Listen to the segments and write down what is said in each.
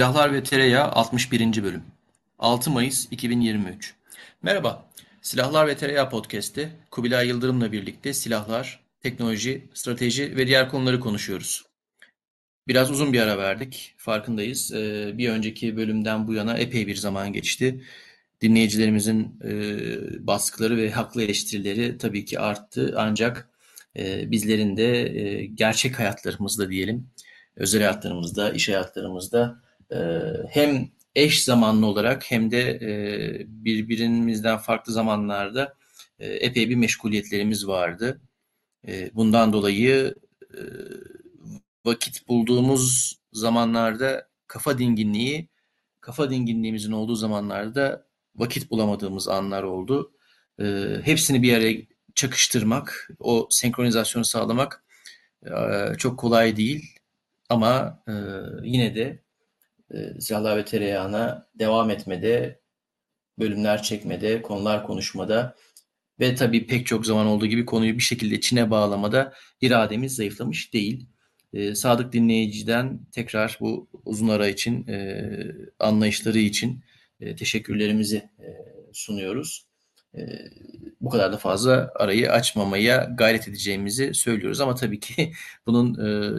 Silahlar ve Tereyağı 61. Bölüm 6 Mayıs 2023 Merhaba, Silahlar ve Tereyağı Podcast'te Kubilay Yıldırım'la birlikte silahlar, teknoloji, strateji ve diğer konuları konuşuyoruz. Biraz uzun bir ara verdik, farkındayız. Ee, bir önceki bölümden bu yana epey bir zaman geçti. Dinleyicilerimizin e, baskıları ve haklı eleştirileri tabii ki arttı. Ancak e, bizlerin de e, gerçek hayatlarımızda diyelim, özel hayatlarımızda, iş hayatlarımızda hem eş zamanlı olarak hem de e, birbirimizden farklı zamanlarda e, epey bir meşguliyetlerimiz vardı. E, bundan dolayı vakit bulduğumuz zamanlarda kafa dinginliği, kafa dinginliğimizin olduğu zamanlarda vakit bulamadığımız anlar oldu. Hepsini bir araya çakıştırmak, o senkronizasyonu sağlamak çok kolay değil. Ama yine de e, ve tereyağına devam etmede, bölümler çekmede, konular konuşmada ve tabii pek çok zaman olduğu gibi konuyu bir şekilde Çin'e bağlamada irademiz zayıflamış değil. E, sadık dinleyiciden tekrar bu uzun ara için, e, anlayışları için e, teşekkürlerimizi sunuyoruz. Bu kadar da fazla arayı açmamaya gayret edeceğimizi söylüyoruz. Ama tabii ki bunun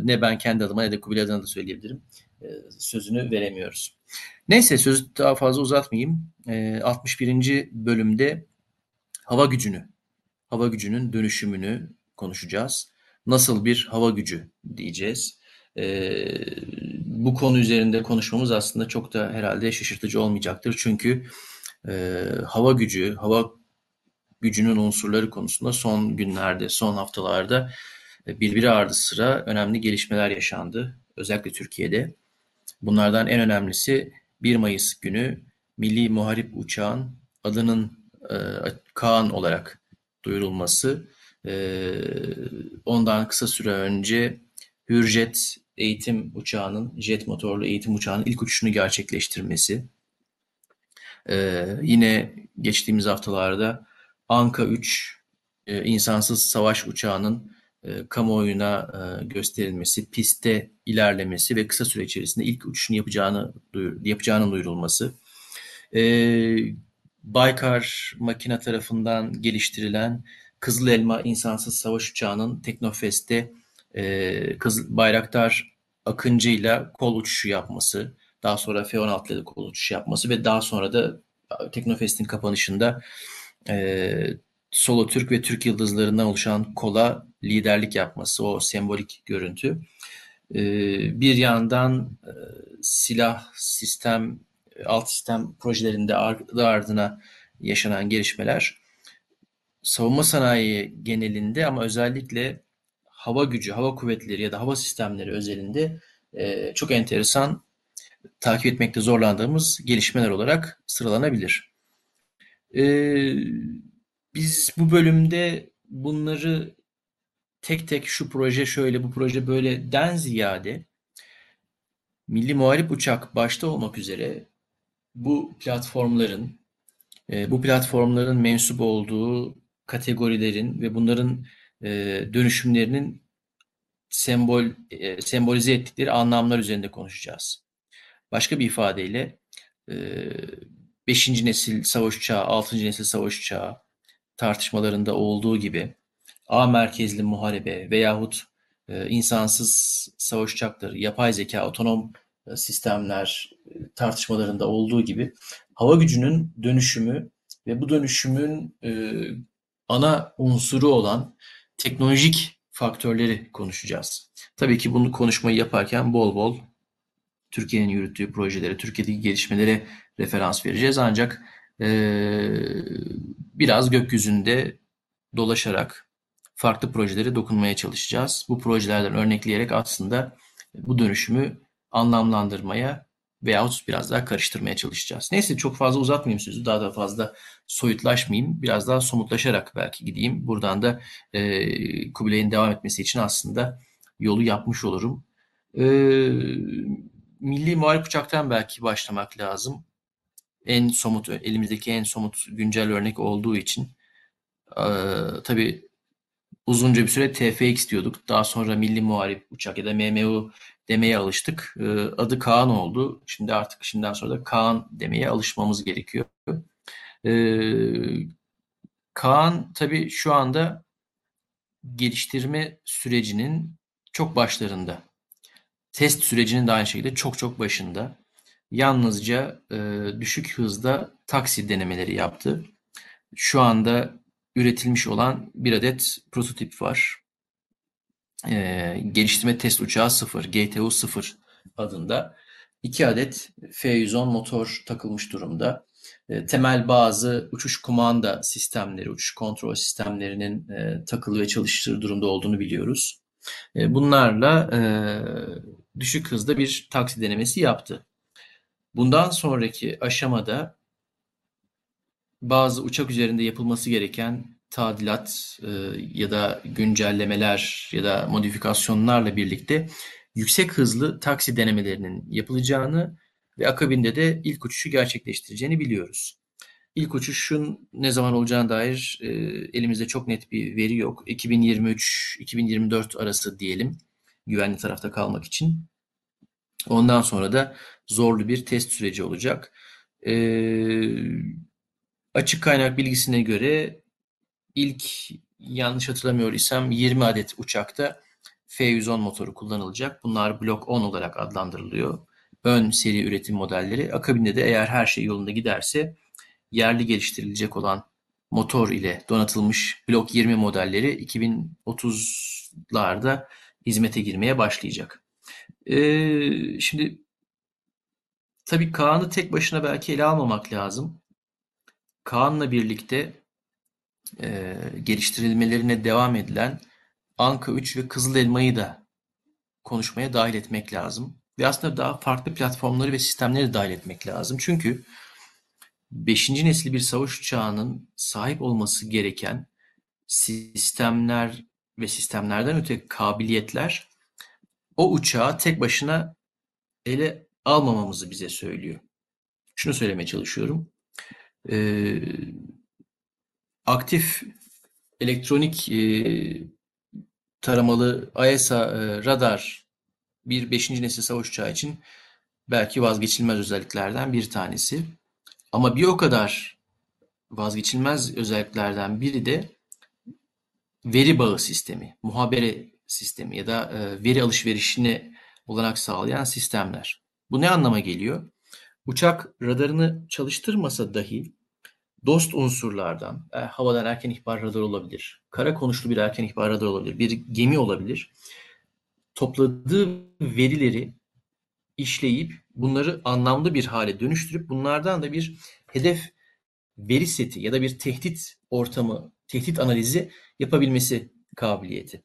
ne ben kendi adıma ne de Kubilay adına da söyleyebilirim. E, sözünü veremiyoruz. Neyse sözü daha fazla uzatmayayım. 61. E, bölümde hava gücünü, hava gücünün dönüşümünü konuşacağız. Nasıl bir hava gücü diyeceğiz. E, bu konu üzerinde konuşmamız aslında çok da herhalde şaşırtıcı olmayacaktır. Çünkü hava gücü, hava gücünün unsurları konusunda son günlerde, son haftalarda birbiri ardı sıra önemli gelişmeler yaşandı. Özellikle Türkiye'de. Bunlardan en önemlisi 1 Mayıs günü Milli Muharip Uçağın adının e, Kaan olarak duyurulması. E, ondan kısa süre önce Hürjet eğitim uçağının, jet motorlu eğitim uçağının ilk uçuşunu gerçekleştirmesi. E, yine geçtiğimiz haftalarda Anka 3 e, insansız savaş uçağının e, kamuoyuna e, gösterilmesi, pistte ilerlemesi ve kısa süre içerisinde ilk uçuşunu yapacağını duyur, yapacağının duyurulması. E, Baykar makine tarafından geliştirilen Kızıl Elma insansız savaş uçağının Teknofest'te e, Kız, Bayraktar Akıncı ile kol uçuşu yapması, daha sonra F-16 ile kol uçuşu yapması ve daha sonra da Teknofest'in kapanışında e, solo Türk ve Türk yıldızlarından oluşan kola liderlik yapması, o sembolik görüntü. Ee, bir yandan e, silah sistem, alt sistem projelerinde ardı ardına yaşanan gelişmeler savunma sanayi genelinde ama özellikle hava gücü, hava kuvvetleri ya da hava sistemleri özelinde e, çok enteresan takip etmekte zorlandığımız gelişmeler olarak sıralanabilir. Ee, biz bu bölümde bunları tek tek şu proje şöyle, bu proje böyle den ziyade Milli Muharip Uçak başta olmak üzere bu platformların e, bu platformların mensup olduğu kategorilerin ve bunların e, dönüşümlerinin sembol e, sembolize ettikleri anlamlar üzerinde konuşacağız. Başka bir ifadeyle 5. nesil savaş uçağı, 6. nesil savaş uçağı, tartışmalarında olduğu gibi A merkezli muharebe veyahut e, insansız savaş uçakları, yapay zeka, otonom e, sistemler e, tartışmalarında olduğu gibi hava gücünün dönüşümü ve bu dönüşümün e, ana unsuru olan teknolojik faktörleri konuşacağız. Tabii ki bunu konuşmayı yaparken bol bol Türkiye'nin yürüttüğü projelere, Türkiye'deki gelişmelere referans vereceğiz. Ancak e, biraz gökyüzünde dolaşarak farklı projelere dokunmaya çalışacağız. Bu projelerden örnekleyerek aslında bu dönüşümü anlamlandırmaya veyahut biraz daha karıştırmaya çalışacağız. Neyse çok fazla uzatmayayım sözü. Daha da fazla soyutlaşmayayım. Biraz daha somutlaşarak belki gideyim. Buradan da e, Kubilay'ın devam etmesi için aslında yolu yapmış olurum. E, Milli Muharip Uçak'tan belki başlamak lazım en somut, elimizdeki en somut güncel örnek olduğu için e, tabii uzunca bir süre TFX diyorduk. Daha sonra Milli Muharip Uçak ya da MMU demeye alıştık. E, adı Kaan oldu. Şimdi artık şimdiden sonra da Kaan demeye alışmamız gerekiyor. E, Kaan tabii şu anda geliştirme sürecinin çok başlarında. Test sürecinin de aynı şekilde çok çok başında. Yalnızca e, düşük hızda taksi denemeleri yaptı. Şu anda üretilmiş olan bir adet prototip var. E, geliştirme test uçağı 0, GTU 0 adında. iki adet F-110 motor takılmış durumda. E, temel bazı uçuş kumanda sistemleri, uçuş kontrol sistemlerinin e, takılı ve çalıştırı durumda olduğunu biliyoruz. E, bunlarla e, düşük hızda bir taksi denemesi yaptı. Bundan sonraki aşamada bazı uçak üzerinde yapılması gereken tadilat e, ya da güncellemeler ya da modifikasyonlarla birlikte yüksek hızlı taksi denemelerinin yapılacağını ve akabinde de ilk uçuşu gerçekleştireceğini biliyoruz. İlk uçuşun ne zaman olacağına dair e, elimizde çok net bir veri yok. 2023-2024 arası diyelim güvenli tarafta kalmak için. Ondan sonra da zorlu bir test süreci olacak. E, açık kaynak bilgisine göre ilk yanlış hatırlamıyor isem 20 adet uçakta F-110 motoru kullanılacak. Bunlar Blok 10 olarak adlandırılıyor. Ön seri üretim modelleri. Akabinde de eğer her şey yolunda giderse yerli geliştirilecek olan motor ile donatılmış Blok 20 modelleri 2030'larda hizmete girmeye başlayacak. Ee, şimdi tabii Kaan'ı tek başına belki ele almamak lazım. Kaan'la birlikte e, geliştirilmelerine devam edilen Anka 3 ve Kızıl Elma'yı da konuşmaya dahil etmek lazım. Ve aslında daha farklı platformları ve sistemleri dahil etmek lazım. Çünkü 5. nesil bir savaş uçağının sahip olması gereken sistemler ve sistemlerden öte kabiliyetler o uçağı tek başına ele almamamızı bize söylüyor. Şunu söylemeye çalışıyorum. Ee, aktif elektronik e, taramalı AESA e, radar bir 5. nesil savaş uçağı için belki vazgeçilmez özelliklerden bir tanesi. Ama bir o kadar vazgeçilmez özelliklerden biri de veri bağı sistemi, muhabere sistemi ya da e, veri alışverişine olanak sağlayan sistemler. Bu ne anlama geliyor? Uçak radarını çalıştırmasa dahi dost unsurlardan, e, havadan erken ihbar radarı olabilir, kara konuşlu bir erken ihbar radarı olabilir, bir gemi olabilir. Topladığı verileri işleyip bunları anlamlı bir hale dönüştürüp bunlardan da bir hedef veri seti ya da bir tehdit ortamı, tehdit analizi yapabilmesi kabiliyeti.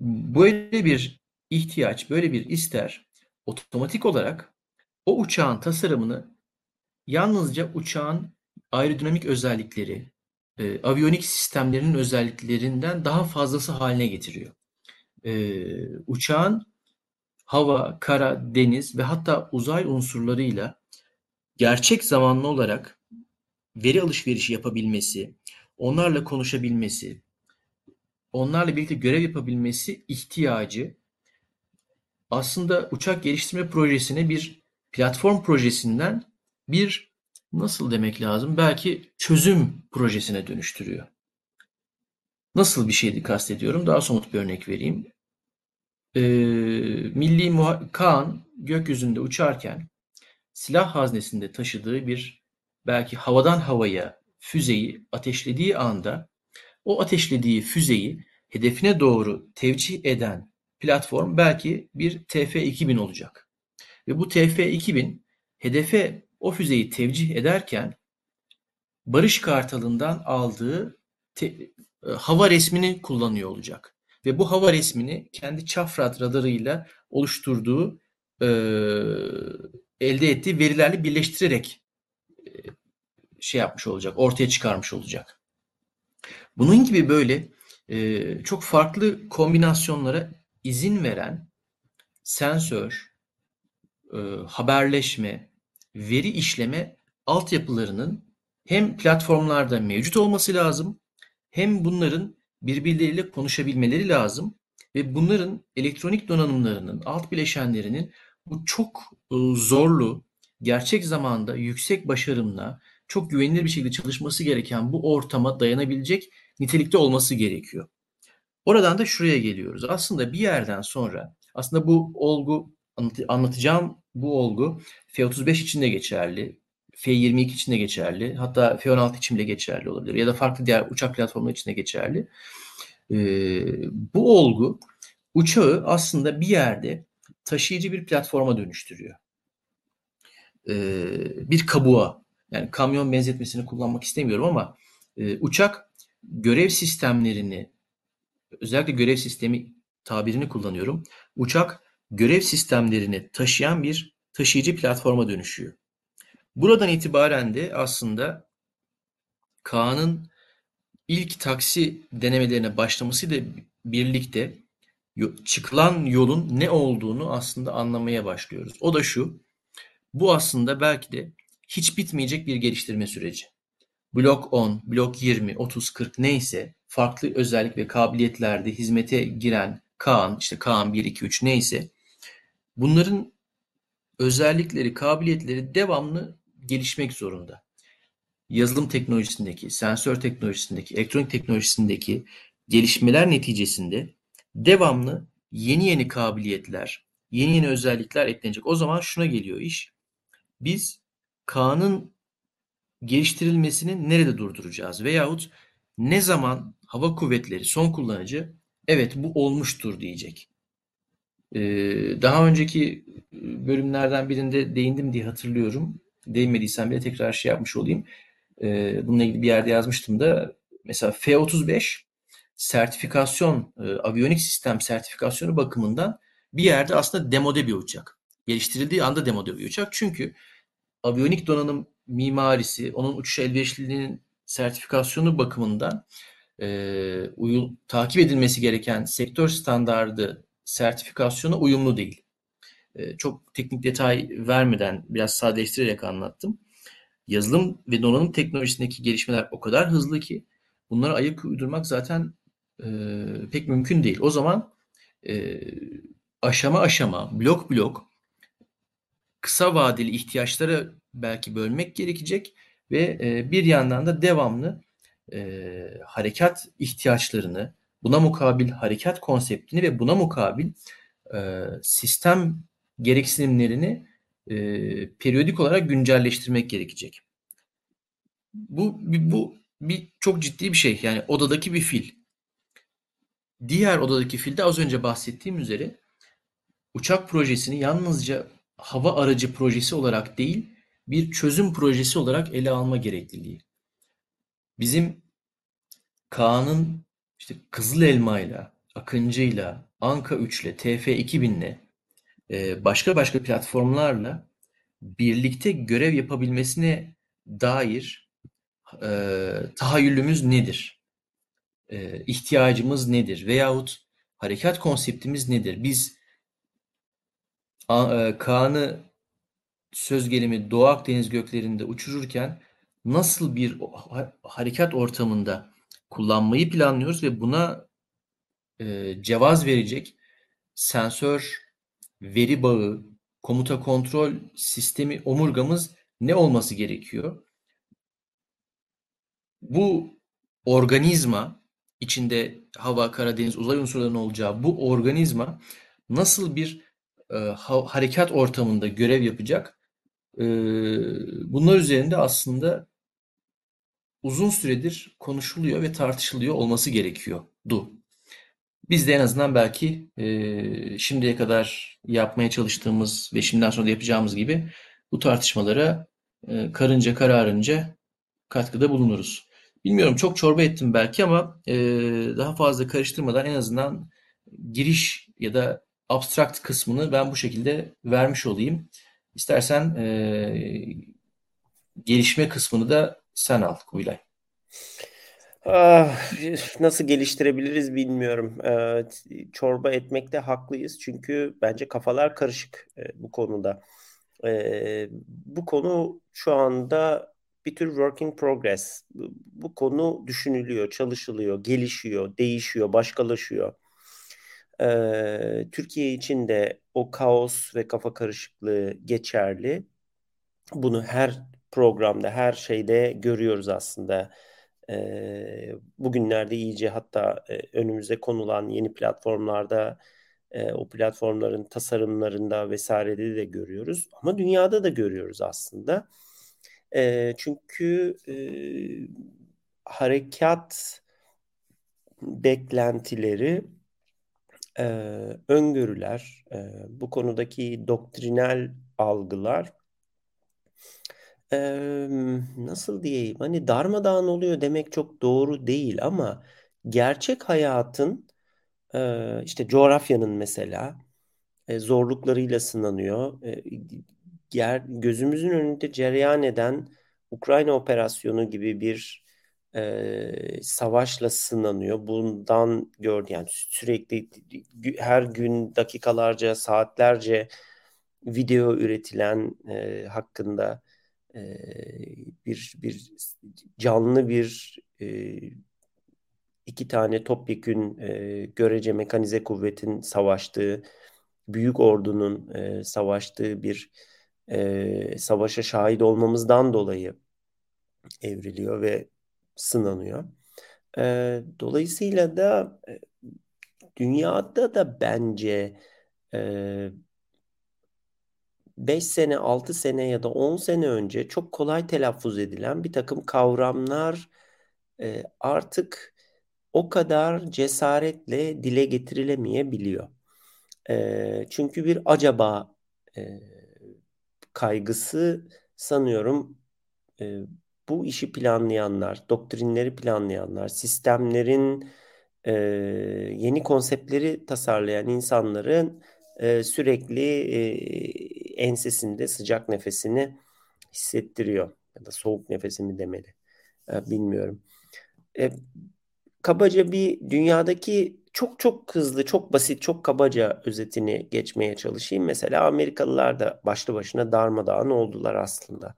Böyle bir ihtiyaç, böyle bir ister otomatik olarak o uçağın tasarımını yalnızca uçağın aerodinamik özellikleri, e, aviyonik sistemlerinin özelliklerinden daha fazlası haline getiriyor. E, uçağın hava, kara, deniz ve hatta uzay unsurlarıyla gerçek zamanlı olarak veri alışverişi yapabilmesi, onlarla konuşabilmesi, onlarla birlikte görev yapabilmesi ihtiyacı aslında uçak geliştirme projesine bir platform projesinden bir nasıl demek lazım? Belki çözüm projesine dönüştürüyor. Nasıl bir şeydi kastediyorum? Daha somut bir örnek vereyim. Ee, Milli Muha Kaan gökyüzünde uçarken silah haznesinde taşıdığı bir belki havadan havaya füzeyi ateşlediği anda o ateşlediği füzeyi hedefine doğru tevcih eden platform belki bir TF-2000 olacak. Ve bu TF-2000 hedefe o füzeyi tevcih ederken Barış Kartalı'ndan aldığı te, e, hava resmini kullanıyor olacak. Ve bu hava resmini kendi çafrat radarıyla oluşturduğu e, elde ettiği verilerle birleştirerek e, şey yapmış olacak, ortaya çıkarmış olacak. Bunun gibi böyle e, çok farklı kombinasyonlara izin veren sensör, e, haberleşme, veri işleme altyapılarının hem platformlarda mevcut olması lazım hem bunların birbirleriyle konuşabilmeleri lazım ve bunların elektronik donanımlarının, alt bileşenlerinin bu çok e, zorlu, gerçek zamanda yüksek başarımla çok güvenilir bir şekilde çalışması gereken bu ortama dayanabilecek nitelikte olması gerekiyor. Oradan da şuraya geliyoruz. Aslında bir yerden sonra aslında bu olgu anlatacağım bu olgu F-35 için de geçerli. F-22 için de geçerli. Hatta F-16 için de geçerli olabilir. Ya da farklı diğer uçak platformları için de geçerli. Ee, bu olgu uçağı aslında bir yerde taşıyıcı bir platforma dönüştürüyor. Ee, bir kabuğa. Yani kamyon benzetmesini kullanmak istemiyorum ama e, uçak görev sistemlerini özellikle görev sistemi tabirini kullanıyorum. Uçak görev sistemlerini taşıyan bir taşıyıcı platforma dönüşüyor. Buradan itibaren de aslında Kaan'ın ilk taksi denemelerine başlamasıyla birlikte çıkılan yolun ne olduğunu aslında anlamaya başlıyoruz. O da şu, bu aslında belki de hiç bitmeyecek bir geliştirme süreci. Blok 10, blok 20, 30, 40 neyse farklı özellik ve kabiliyetlerde hizmete giren Kaan, işte Kaan 1, 2, 3 neyse bunların özellikleri, kabiliyetleri devamlı gelişmek zorunda. Yazılım teknolojisindeki, sensör teknolojisindeki, elektronik teknolojisindeki gelişmeler neticesinde devamlı yeni yeni kabiliyetler, yeni yeni özellikler eklenecek. O zaman şuna geliyor iş. Biz Kaan'ın geliştirilmesini nerede durduracağız? Veyahut ne zaman hava kuvvetleri son kullanıcı evet bu olmuştur diyecek. Ee, daha önceki bölümlerden birinde değindim diye hatırlıyorum. Değinmediysem bile tekrar şey yapmış olayım. Ee, bununla ilgili bir yerde yazmıştım da mesela F-35 sertifikasyon, e, aviyonik sistem sertifikasyonu bakımından bir yerde aslında demode bir uçak. Geliştirildiği anda demode bir uçak. Çünkü aviyonik donanım mimarisi, onun uçuş elverişliliğinin sertifikasyonu bakımından e, uyum, takip edilmesi gereken sektör standardı sertifikasyona uyumlu değil. E, çok teknik detay vermeden biraz sadeleştirerek anlattım. Yazılım ve donanım teknolojisindeki gelişmeler o kadar hızlı ki bunlara ayak uydurmak zaten e, pek mümkün değil. O zaman e, aşama aşama, blok blok kısa vadeli ihtiyaçlara belki bölmek gerekecek ve e, bir yandan da devamlı e, harekat ihtiyaçlarını, buna mukabil harekat konseptini ve buna mukabil e, sistem gereksinimlerini e, periyodik olarak güncelleştirmek gerekecek. Bu, bu bir çok ciddi bir şey. Yani odadaki bir fil. Diğer odadaki filde az önce bahsettiğim üzere uçak projesini yalnızca hava aracı projesi olarak değil, bir çözüm projesi olarak ele alma gerekliliği. Bizim Kaan'ın işte Kızıl Elma'yla, Akıncı'yla, Anka 3'le, TF 2000'le e, başka başka platformlarla birlikte görev yapabilmesine dair e, tahayyülümüz nedir? E, ihtiyacımız nedir? Veyahut harekat konseptimiz nedir? Biz e, Kaan'ı söz gelimi Doğu Akdeniz göklerinde uçururken nasıl bir harekat ortamında kullanmayı planlıyoruz ve buna e, cevaz verecek sensör, veri bağı, komuta kontrol sistemi omurgamız ne olması gerekiyor? Bu organizma içinde hava, kara, deniz, uzay unsurlarının olacağı bu organizma nasıl bir e, ha, harekat ortamında görev yapacak? E, bunlar üzerinde aslında uzun süredir konuşuluyor ve tartışılıyor olması gerekiyordu. Biz de en azından belki e, şimdiye kadar yapmaya çalıştığımız ve şimdiden sonra da yapacağımız gibi bu tartışmalara e, karınca kararınca katkıda bulunuruz. Bilmiyorum çok çorba ettim belki ama e, daha fazla karıştırmadan en azından giriş ya da abstrakt kısmını ben bu şekilde vermiş olayım. İstersen e, gelişme kısmını da sen al Kubilay. Ah, nasıl geliştirebiliriz bilmiyorum. Ee, çorba etmekte haklıyız çünkü bence kafalar karışık e, bu konuda. E, bu konu şu anda bir tür work in progress. Bu, bu konu düşünülüyor, çalışılıyor, gelişiyor, değişiyor, başkalaşıyor. Ee, Türkiye için de o kaos ve kafa karışıklığı geçerli. Bunu her programda, her şeyde görüyoruz aslında. Ee, bugünlerde iyice hatta e, önümüze konulan yeni platformlarda e, o platformların tasarımlarında vesairede de görüyoruz. Ama dünyada da görüyoruz aslında. E, çünkü e, harekat beklentileri, e, öngörüler, e, bu konudaki doktrinal algılar nasıl diyeyim hani darmadağın oluyor demek çok doğru değil ama gerçek hayatın işte coğrafyanın mesela e, zorluklarıyla sınanıyor. E, gözümüzün önünde cereyan eden Ukrayna operasyonu gibi bir savaşla sınanıyor. Bundan gördü yani sürekli her gün dakikalarca, saatlerce video üretilen hakkında bir bir canlı bir e, iki tane topyekün e, görece mekanize kuvvetin savaştığı, büyük ordunun e, savaştığı bir e, savaşa şahit olmamızdan dolayı evriliyor ve sınanıyor. E, dolayısıyla da dünyada da bence e, 5 sene, 6 sene ya da 10 sene önce çok kolay telaffuz edilen bir takım kavramlar e, artık o kadar cesaretle dile getirilemeyebiliyor. E, çünkü bir acaba e, kaygısı sanıyorum e, bu işi planlayanlar, doktrinleri planlayanlar, sistemlerin e, yeni konseptleri tasarlayan insanların e, sürekli e, ensesinde sıcak nefesini hissettiriyor. Ya da soğuk nefesimi demeli. E, bilmiyorum. E, kabaca bir dünyadaki çok çok hızlı, çok basit, çok kabaca özetini geçmeye çalışayım. Mesela Amerikalılar da başlı başına darmadağın oldular aslında.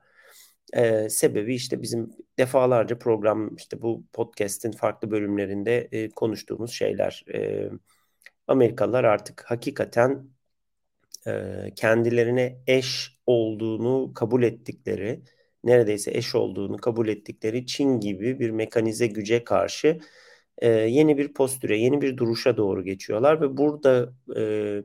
Ee, sebebi işte bizim defalarca program işte bu podcast'in farklı bölümlerinde e, konuştuğumuz şeyler. E, Amerikalılar artık hakikaten e, kendilerine eş olduğunu kabul ettikleri, neredeyse eş olduğunu kabul ettikleri Çin gibi bir mekanize güce karşı e, yeni bir postüre, yeni bir duruşa doğru geçiyorlar ve burada e,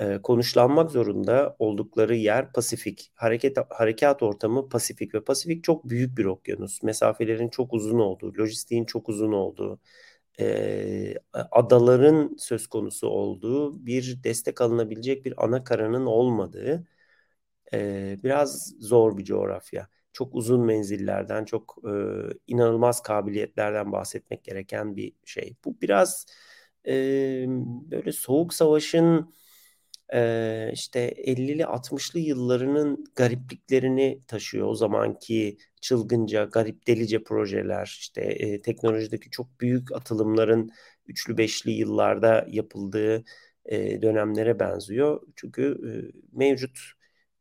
e, konuşlanmak zorunda oldukları yer Pasifik. Hareket harekat ortamı Pasifik ve Pasifik çok büyük bir okyanus. Mesafelerin çok uzun olduğu, lojistiğin çok uzun olduğu, e, adaların söz konusu olduğu, bir destek alınabilecek bir ana karanın olmadığı e, biraz zor bir coğrafya çok uzun menzillerden, çok e, inanılmaz kabiliyetlerden bahsetmek gereken bir şey. Bu biraz e, böyle soğuk savaşın e, işte 50'li 60'lı yıllarının garipliklerini taşıyor. O zamanki çılgınca, garip delice projeler, işte e, teknolojideki çok büyük atılımların üçlü beşli yıllarda yapıldığı e, dönemlere benziyor. Çünkü e, mevcut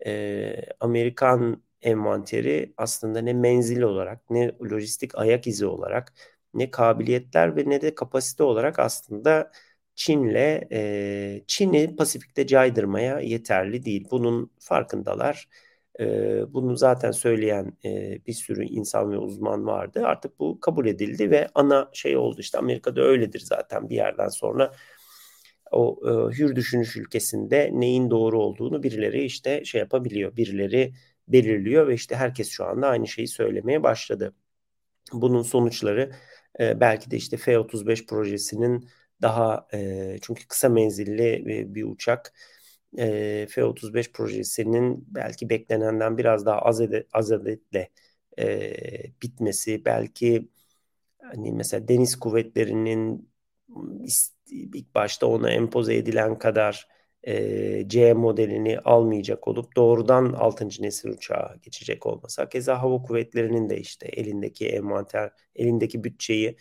e, Amerikan envanteri aslında ne menzil olarak ne lojistik ayak izi olarak ne kabiliyetler ve ne de kapasite olarak aslında Çin'le e, Çin'i Pasifik'te caydırmaya yeterli değil. Bunun farkındalar. E, bunu zaten söyleyen e, bir sürü insan ve uzman vardı. Artık bu kabul edildi ve ana şey oldu işte Amerika'da öyledir zaten bir yerden sonra o e, hür düşünüş ülkesinde neyin doğru olduğunu birileri işte şey yapabiliyor. Birileri belirliyor ve işte herkes şu anda aynı şeyi söylemeye başladı. Bunun sonuçları e, belki de işte F-35 projesinin daha e, çünkü kısa menzilli bir uçak e, F-35 projesinin belki beklenenden biraz daha az, ede, az adetle e, bitmesi belki hani mesela deniz kuvvetlerinin ilk başta ona empoze edilen kadar e, C modelini almayacak olup doğrudan 6. nesil uçağa geçecek olması. Keza hava kuvvetlerinin de işte elindeki envanter, elindeki bütçeyi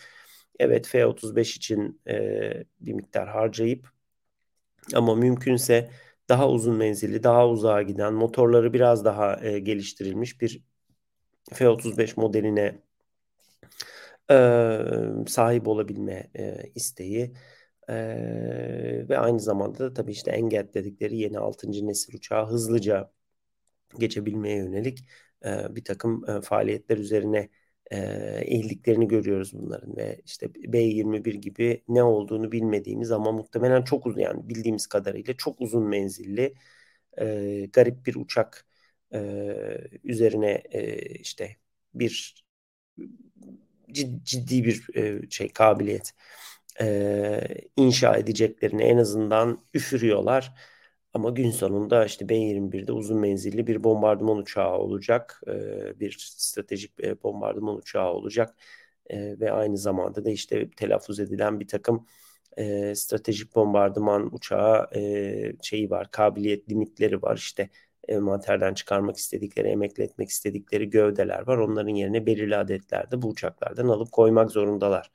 evet F-35 için e, bir miktar harcayıp ama mümkünse daha uzun menzilli, daha uzağa giden, motorları biraz daha e, geliştirilmiş bir F-35 modeline e, sahip olabilme e, isteği e, ve aynı zamanda da tabii işte Enget dedikleri yeni 6. nesil uçağı hızlıca geçebilmeye yönelik e, bir takım e, faaliyetler üzerine e, eğildiklerini görüyoruz bunların ve işte B-21 gibi ne olduğunu bilmediğimiz ama muhtemelen çok uzun yani bildiğimiz kadarıyla çok uzun menzilli e, garip bir uçak e, üzerine e, işte bir ciddi bir e, şey kabiliyet e, inşa edeceklerini en azından üfürüyorlar. Ama gün sonunda işte B-21'de uzun menzilli bir bombardıman uçağı olacak. Bir stratejik bombardıman uçağı olacak. Ve aynı zamanda da işte telaffuz edilen bir takım stratejik bombardıman uçağı şeyi var, kabiliyet limitleri var. İşte envanterden çıkarmak istedikleri, emekli etmek istedikleri gövdeler var. Onların yerine belirli adetlerde bu uçaklardan alıp koymak zorundalar.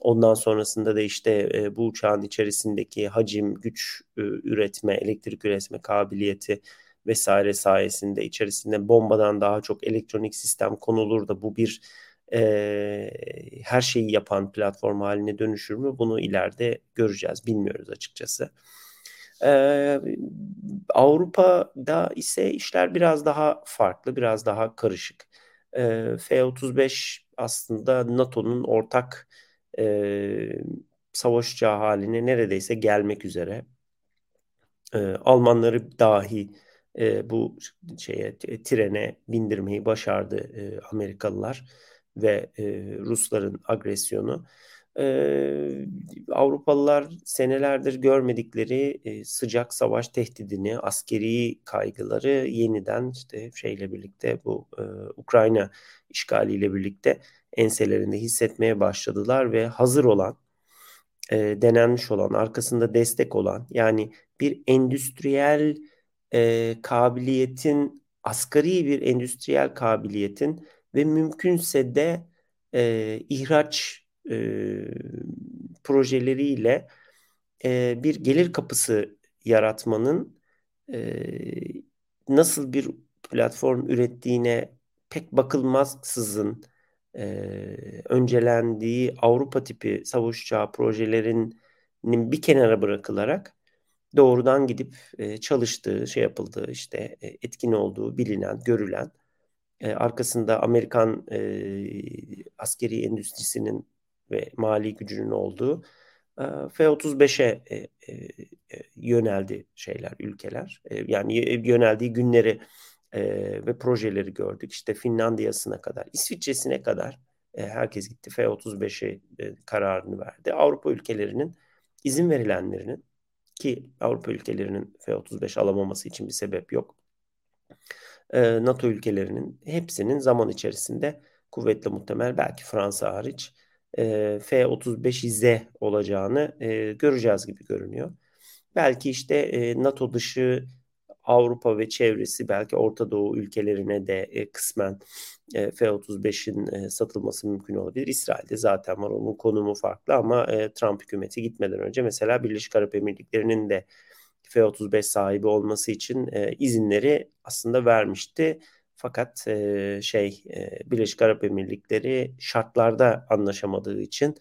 Ondan sonrasında da işte e, bu uçağın içerisindeki hacim, güç e, üretme, elektrik üretme kabiliyeti vesaire sayesinde içerisinde bombadan daha çok elektronik sistem konulur da bu bir e, her şeyi yapan platform haline dönüşür mü? Bunu ileride göreceğiz. Bilmiyoruz açıkçası. Ee, Avrupa'da ise işler biraz daha farklı, biraz daha karışık. Ee, F-35 aslında NATO'nun ortak e, savaş uçağı haline neredeyse gelmek üzere. E, Almanları dahi e, bu şeye trene bindirmeyi başardı e, Amerikalılar ve e, Rusların agresyonu. E, Avrupalılar senelerdir görmedikleri e, sıcak savaş tehdidini, askeri kaygıları yeniden işte şeyle birlikte bu e, Ukrayna işgaliyle birlikte enselerinde hissetmeye başladılar ve hazır olan, e, denenmiş olan, arkasında destek olan yani bir endüstriyel e, kabiliyetin, asgari bir endüstriyel kabiliyetin ve mümkünse de e, ihraç e, projeleriyle e, bir gelir kapısı yaratmanın e, nasıl bir platform ürettiğine pek bakılmazsızın e, öncelendiği Avrupa tipi savaş uçağı projelerinin bir kenara bırakılarak doğrudan gidip e, çalıştığı, şey yapıldığı, işte e, etkin olduğu bilinen, görülen, e, arkasında Amerikan e, askeri endüstrisinin ve mali gücünün olduğu e, F-35'e e, e, yöneldi şeyler, ülkeler. E, yani yöneldiği günleri e, ve projeleri gördük. İşte Finlandiya'sına kadar, İsviçre'sine kadar e, herkes gitti F-35'e e, kararını verdi. Avrupa ülkelerinin izin verilenlerinin ki Avrupa ülkelerinin F-35 alamaması için bir sebep yok. E, NATO ülkelerinin hepsinin zaman içerisinde kuvvetle muhtemel belki Fransa hariç e, F-35Z olacağını e, göreceğiz gibi görünüyor. Belki işte e, NATO dışı Avrupa ve çevresi belki Orta Doğu ülkelerine de e, kısmen e, F-35'in e, satılması mümkün olabilir. İsrail'de zaten var onun konumu farklı ama e, Trump hükümeti gitmeden önce mesela Birleşik Arap Emirlikleri'nin de F-35 sahibi olması için e, izinleri aslında vermişti. Fakat e, şey e, Birleşik Arap Emirlikleri şartlarda anlaşamadığı için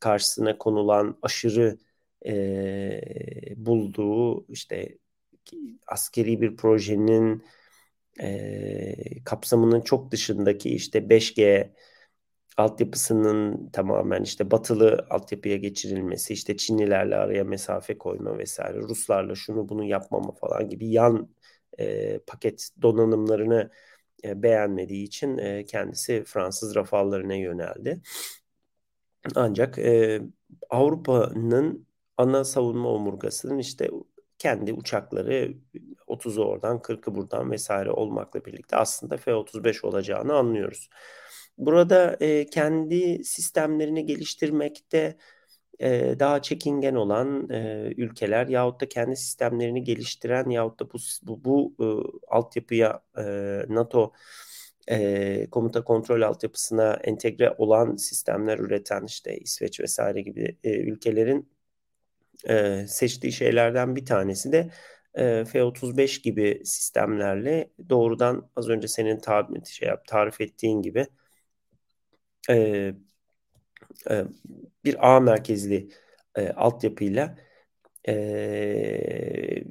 karşısına konulan aşırı e, bulduğu işte askeri bir projenin e, kapsamının çok dışındaki işte 5G altyapısının tamamen işte batılı altyapıya geçirilmesi, işte Çinlilerle araya mesafe koyma vesaire, Ruslarla şunu bunu yapmama falan gibi yan e, paket donanımlarını e, beğenmediği için e, kendisi Fransız rafallarına yöneldi. Ancak e, Avrupa'nın ana savunma omurgasının işte kendi uçakları 30'u oradan 40'ı buradan vesaire olmakla birlikte aslında F-35 olacağını anlıyoruz. Burada kendi sistemlerini geliştirmekte daha çekingen olan ülkeler yahut da kendi sistemlerini geliştiren yahut da bu, bu, bu altyapıya NATO komuta kontrol altyapısına entegre olan sistemler üreten işte İsveç vesaire gibi ülkelerin seçtiği şeylerden bir tanesi de e, F-35 gibi sistemlerle doğrudan az önce senin tarif, şey yap, tarif ettiğin gibi e, bir ağ merkezli e, altyapıyla e,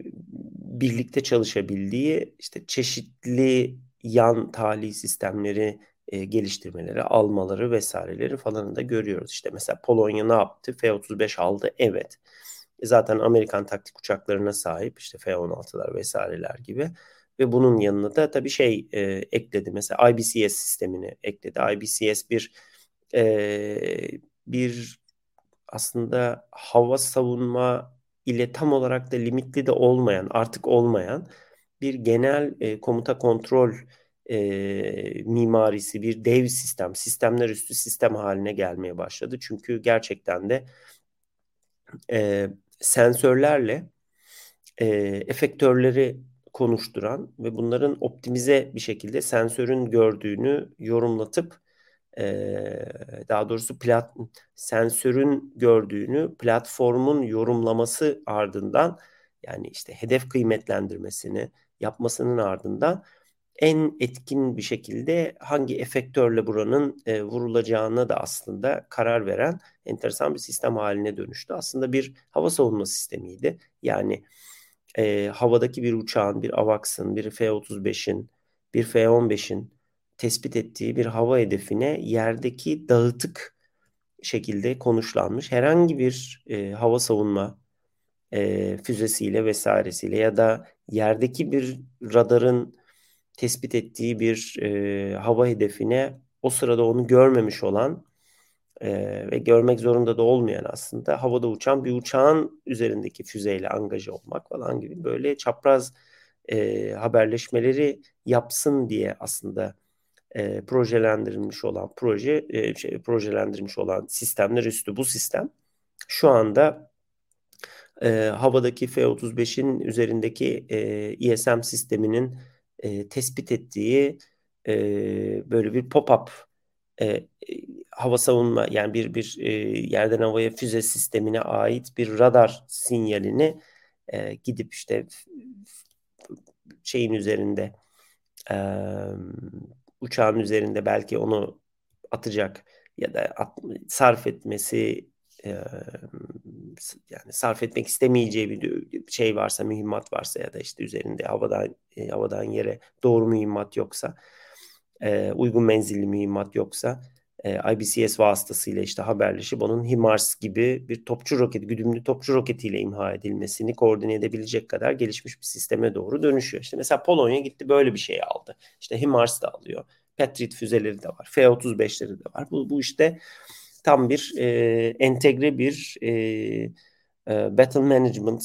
birlikte çalışabildiği işte çeşitli yan tali sistemleri e, geliştirmeleri, almaları vesaireleri falanı da görüyoruz. İşte mesela Polonya ne yaptı? F-35 aldı. Evet. Zaten Amerikan taktik uçaklarına sahip işte F-16'lar vesaireler gibi. Ve bunun yanına da tabii şey e, ekledi. Mesela IBCS sistemini ekledi. IBCS bir e, bir aslında hava savunma ile tam olarak da limitli de olmayan, artık olmayan bir genel e, komuta kontrol e, mimarisi, bir dev sistem, sistemler üstü sistem haline gelmeye başladı. Çünkü gerçekten de e, sensörlerle e, efektörleri konuşturan ve bunların optimize bir şekilde sensörün gördüğünü yorumlatıp daha doğrusu plat, sensörün gördüğünü platformun yorumlaması ardından yani işte hedef kıymetlendirmesini yapmasının ardından en etkin bir şekilde hangi efektörle buranın e, vurulacağına da aslında karar veren enteresan bir sistem haline dönüştü. Aslında bir hava savunma sistemiydi. Yani e, havadaki bir uçağın, bir AVAX'ın, bir F-35'in, bir F-15'in tespit ettiği bir hava hedefine yerdeki dağıtık şekilde konuşlanmış. Herhangi bir e, hava savunma e, füzesiyle vesairesiyle ya da yerdeki bir radarın tespit ettiği bir e, hava hedefine o sırada onu görmemiş olan e, ve görmek zorunda da olmayan aslında havada uçan bir uçağın üzerindeki füzeyle angaje olmak falan gibi böyle çapraz e, haberleşmeleri yapsın diye aslında e, projelendirilmiş olan proje e, şey, projelendirilmiş olan sistemler üstü bu sistem. Şu anda e, havadaki F-35'in üzerindeki e, ISM sisteminin e, tespit ettiği e, böyle bir pop-up e, hava savunma yani bir bir e, yerden havaya füze sistemine ait bir radar sinyalini e, gidip işte şeyin üzerinde e, uçağın üzerinde belki onu atacak ya da at, sarf etmesi e, yani sarf etmek istemeyeceği bir şey varsa mühimmat varsa ya da işte üzerinde havadan e, havadan yere doğru mühimmat yoksa e, uygun menzilli mühimmat yoksa e, IBCS vasıtasıyla işte haberleşip onun HIMARS gibi bir topçu roketi, güdümlü topçu roketiyle imha edilmesini koordine edebilecek kadar gelişmiş bir sisteme doğru dönüşüyor. İşte mesela Polonya gitti böyle bir şey aldı. İşte HIMARS da alıyor. Patriot füzeleri de var. F-35'leri de var. Bu, bu işte tam bir e, entegre bir e, e, battle management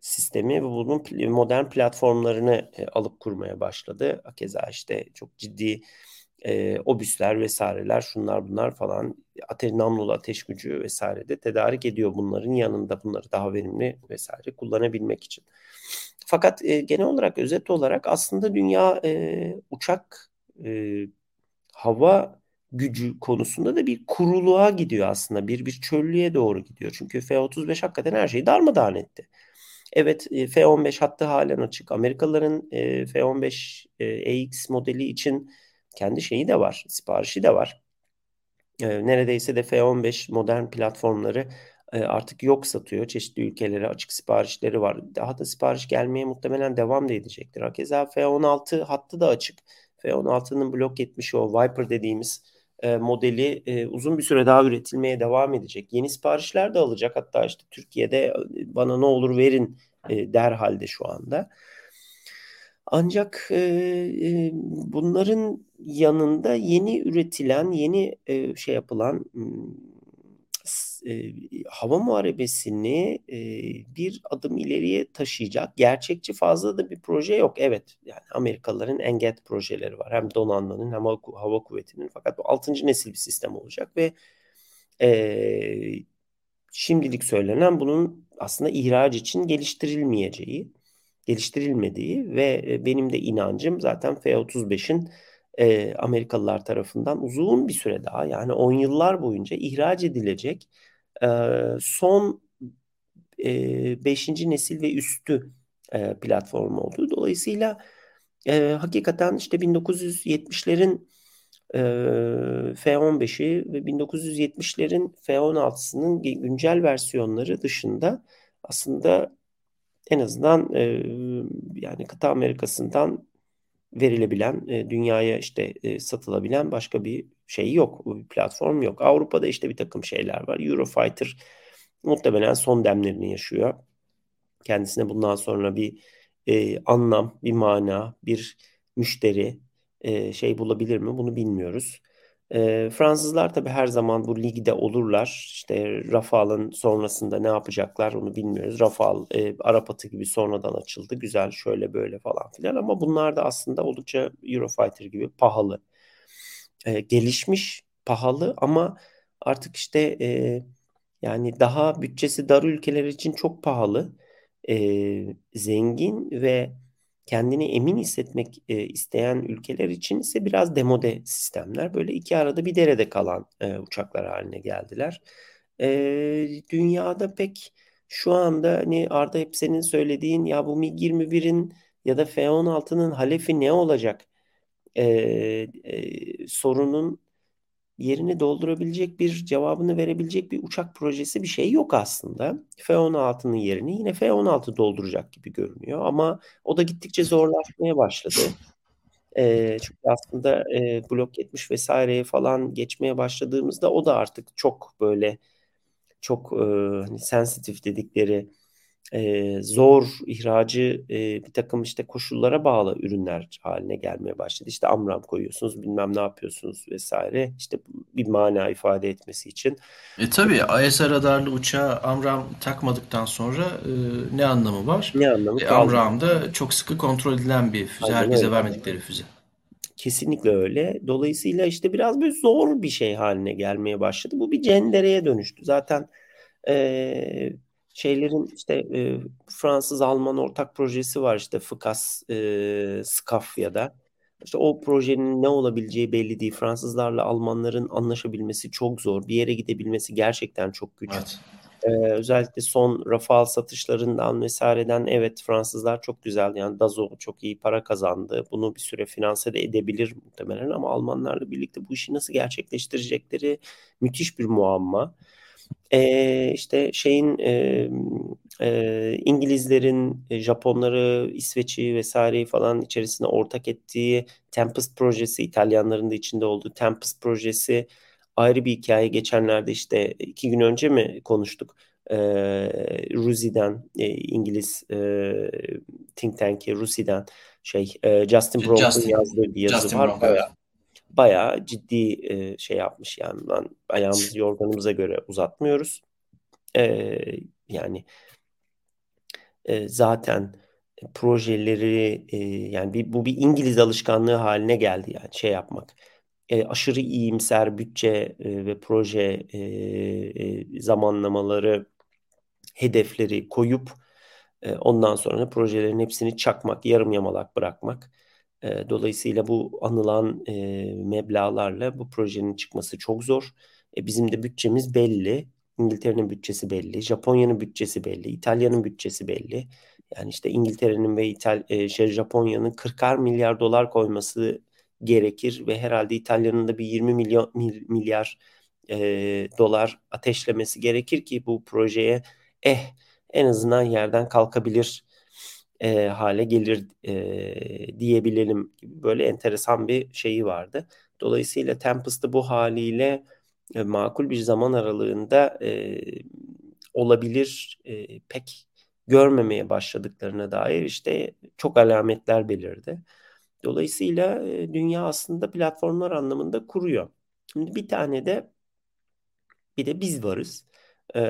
sistemi ve bunun modern platformlarını e, alıp kurmaya başladı. Keza işte çok ciddi e, obüsler vesaireler şunlar bunlar falan ateş, namlulu ateş gücü vesaire de tedarik ediyor bunların yanında bunları daha verimli vesaire kullanabilmek için. Fakat e, genel olarak özet olarak aslında dünya e, uçak e, hava gücü konusunda da bir kuruluğa gidiyor aslında. Bir bir çöllüğe doğru gidiyor. Çünkü F-35 hakikaten her şeyi darmadağın etti. Evet e, F-15 hattı halen açık. Amerikalıların e, F-15 e, EX modeli için kendi şeyi de var, siparişi de var. E, neredeyse de F-15 modern platformları e, artık yok satıyor. Çeşitli ülkelere açık siparişleri var. Daha da sipariş gelmeye muhtemelen devam da edecektir. Hakeza F-16 hattı da açık. F-16'nın blok etmiş o Viper dediğimiz e, modeli e, uzun bir süre daha üretilmeye devam edecek. Yeni siparişler de alacak. Hatta işte Türkiye'de e, bana ne olur verin e, derhalde şu anda. Ancak e, e, bunların yanında yeni üretilen, yeni e, şey yapılan e, hava muharebesini e, bir adım ileriye taşıyacak gerçekçi fazla da bir proje yok. Evet yani Amerikalıların Enget projeleri var. Hem donanmanın hem hava, kuvvetinin fakat bu 6. nesil bir sistem olacak ve e, şimdilik söylenen bunun aslında ihraç için geliştirilmeyeceği, geliştirilmediği ve benim de inancım zaten F-35'in e, Amerikalılar tarafından uzun bir süre daha yani 10 yıllar boyunca ihraç edilecek e, son 5. E, nesil ve üstü e, platform oldu. Dolayısıyla e, hakikaten işte 1970'lerin e, F-15'i ve 1970'lerin F-16'sının güncel versiyonları dışında aslında en azından e, yani kıta Amerika'sından verilebilen, e, dünyaya işte e, satılabilen başka bir şey yok. Bir platform yok. Avrupa'da işte bir takım şeyler var. Eurofighter muhtemelen son demlerini yaşıyor. Kendisine bundan sonra bir e, anlam, bir mana, bir müşteri e, şey bulabilir mi? Bunu bilmiyoruz. E, Fransızlar tabii her zaman bu ligde olurlar. İşte Rafale'ın sonrasında ne yapacaklar onu bilmiyoruz. Rafale e, Arap atı gibi sonradan açıldı. Güzel şöyle böyle falan filan ama bunlar da aslında oldukça Eurofighter gibi pahalı. E, gelişmiş, pahalı ama artık işte e, yani daha bütçesi dar ülkeler için çok pahalı. E, zengin ve kendini emin hissetmek e, isteyen ülkeler için ise biraz demode sistemler. Böyle iki arada bir derede kalan e, uçaklar haline geldiler. E, dünyada pek şu anda hani Arda hep senin söylediğin ya bu MiG-21'in ya da F-16'nın halefi ne olacak e, e, sorunun yerini doldurabilecek bir cevabını verebilecek bir uçak projesi bir şey yok aslında. F-16'nın yerini yine F-16 dolduracak gibi görünüyor ama o da gittikçe zorlaşmaya başladı. E, çünkü aslında e, blok 70 vesaireye falan geçmeye başladığımızda o da artık çok böyle çok e, hani sensitif dedikleri e, zor ihracı e, bir takım işte koşullara bağlı ürünler haline gelmeye başladı. İşte amram koyuyorsunuz bilmem ne yapıyorsunuz vesaire işte bir mana ifade etmesi için. E tabi ISR radarlı uçağa amram takmadıktan sonra e, ne anlamı var? Ne anlamı e, Amram da çok sıkı kontrol edilen bir füze. Aynen herkese öyle. vermedikleri füze. Kesinlikle öyle. Dolayısıyla işte biraz böyle zor bir şey haline gelmeye başladı. Bu bir cendereye dönüştü. Zaten e, şeylerin işte e, Fransız-Alman ortak projesi var işte FICAS, e, SCAF ya da. İşte o projenin ne olabileceği belli değil. Fransızlarla Almanların anlaşabilmesi çok zor. Bir yere gidebilmesi gerçekten çok güç. Evet. Ee, özellikle son Rafale satışlarından vesaireden evet Fransızlar çok güzel yani Dazo çok iyi para kazandı. Bunu bir süre finanse de edebilir muhtemelen ama Almanlarla birlikte bu işi nasıl gerçekleştirecekleri müthiş bir muamma e, işte şeyin e, e, İngilizlerin, Japonları, İsveç'i vesaireyi falan içerisine ortak ettiği Tempest projesi, İtalyanların da içinde olduğu Tempest projesi ayrı bir hikaye. Geçenlerde işte iki gün önce mi konuştuk? E, Rusi'den, e, İngiliz e, think tank'i Rusi'den şey e, Justin Brown'un yazdığı bir yazı Justin var. Brown, evet bayağı ciddi e, şey yapmış yani ben ayağımızı yorganımıza göre uzatmıyoruz. E, yani e, zaten projeleri e, yani bir, bu bir İngiliz alışkanlığı haline geldi yani şey yapmak. E, aşırı iyimser bütçe e, ve proje e, e, zamanlamaları hedefleri koyup e, ondan sonra projelerin hepsini çakmak, yarım yamalak bırakmak e, dolayısıyla bu anılan e, meblalarla bu projenin çıkması çok zor. E, bizim de bütçemiz belli. İngiltere'nin bütçesi belli, Japonya'nın bütçesi belli, İtalya'nın bütçesi belli. Yani işte İngiltere'nin ve İtal e, şey Japonya'nın 40'ar milyar dolar koyması gerekir ve herhalde İtalya'nın da bir 20 milyon milyar e, dolar ateşlemesi gerekir ki bu projeye eh en azından yerden kalkabilir e, hale gelir e, diyebilelim böyle enteresan bir şeyi vardı. Dolayısıyla Tempest'ı bu haliyle e, makul bir zaman aralığında e, olabilir e, pek görmemeye başladıklarına dair işte çok alametler belirdi. Dolayısıyla e, dünya aslında platformlar anlamında kuruyor. Şimdi bir tane de bir de biz varız. E,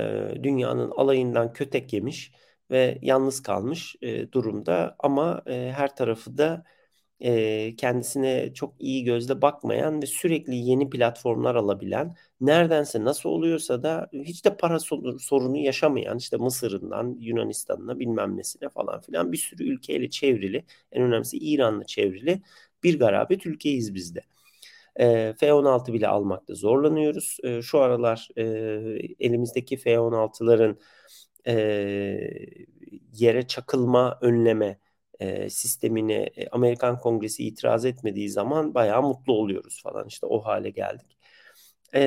dünyanın alayından kötek yemiş ve yalnız kalmış e, durumda ama e, her tarafı da e, kendisine çok iyi gözle bakmayan ve sürekli yeni platformlar alabilen, neredense nasıl oluyorsa da hiç de para sorunu yaşamayan işte Mısır'ından Yunanistan'ına bilmem nesine falan filan bir sürü ülkeyle çevrili, en önemlisi İran'la çevrili bir garabet ülkeyiz bizde. E, F-16 bile almakta zorlanıyoruz. E, şu aralar e, elimizdeki F-16'ların e, yere çakılma önleme e, sistemine e, Amerikan Kongresi itiraz etmediği zaman bayağı mutlu oluyoruz falan işte o hale geldik. E,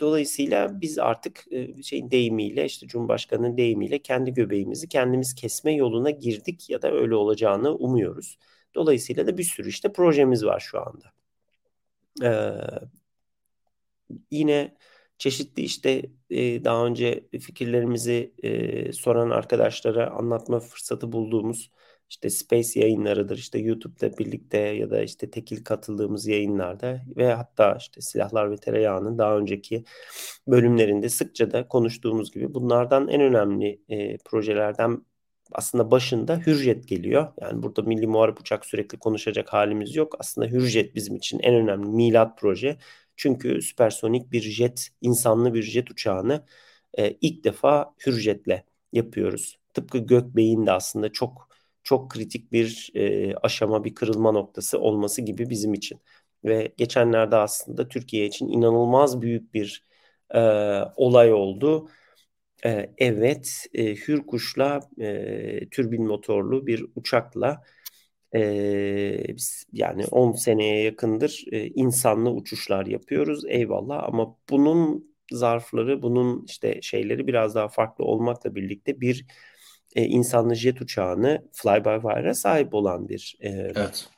dolayısıyla biz artık e, şeyin deyimiyle işte Cumhurbaşkanı'nın deyimiyle kendi göbeğimizi kendimiz kesme yoluna girdik ya da öyle olacağını umuyoruz. Dolayısıyla da bir sürü işte projemiz var şu anda. E, yine çeşitli işte e, daha önce fikirlerimizi e, soran arkadaşlara anlatma fırsatı bulduğumuz işte Space yayınlarıdır. işte YouTube'da birlikte ya da işte tekil katıldığımız yayınlarda ve hatta işte Silahlar ve Tereyağı'nın daha önceki bölümlerinde sıkça da konuştuğumuz gibi bunlardan en önemli e, projelerden aslında başında Hürjet geliyor. Yani burada Milli Muharip Uçak sürekli konuşacak halimiz yok. Aslında Hürjet bizim için en önemli milat proje. Çünkü süpersonik bir jet, insanlı bir jet uçağını e, ilk defa Hürjet'le yapıyoruz. Tıpkı Gökbey'in de aslında çok çok kritik bir e, aşama, bir kırılma noktası olması gibi bizim için. Ve geçenlerde aslında Türkiye için inanılmaz büyük bir e, olay oldu. E, evet, e, Hürkuş'la e, türbin motorlu bir uçakla e, biz yani 10 seneye yakındır e, insanlı uçuşlar yapıyoruz. Eyvallah ama bunun zarfları, bunun işte şeyleri biraz daha farklı olmakla birlikte bir e, insanlı jet uçağını fly-by-wire'a sahip olan bir e, evet.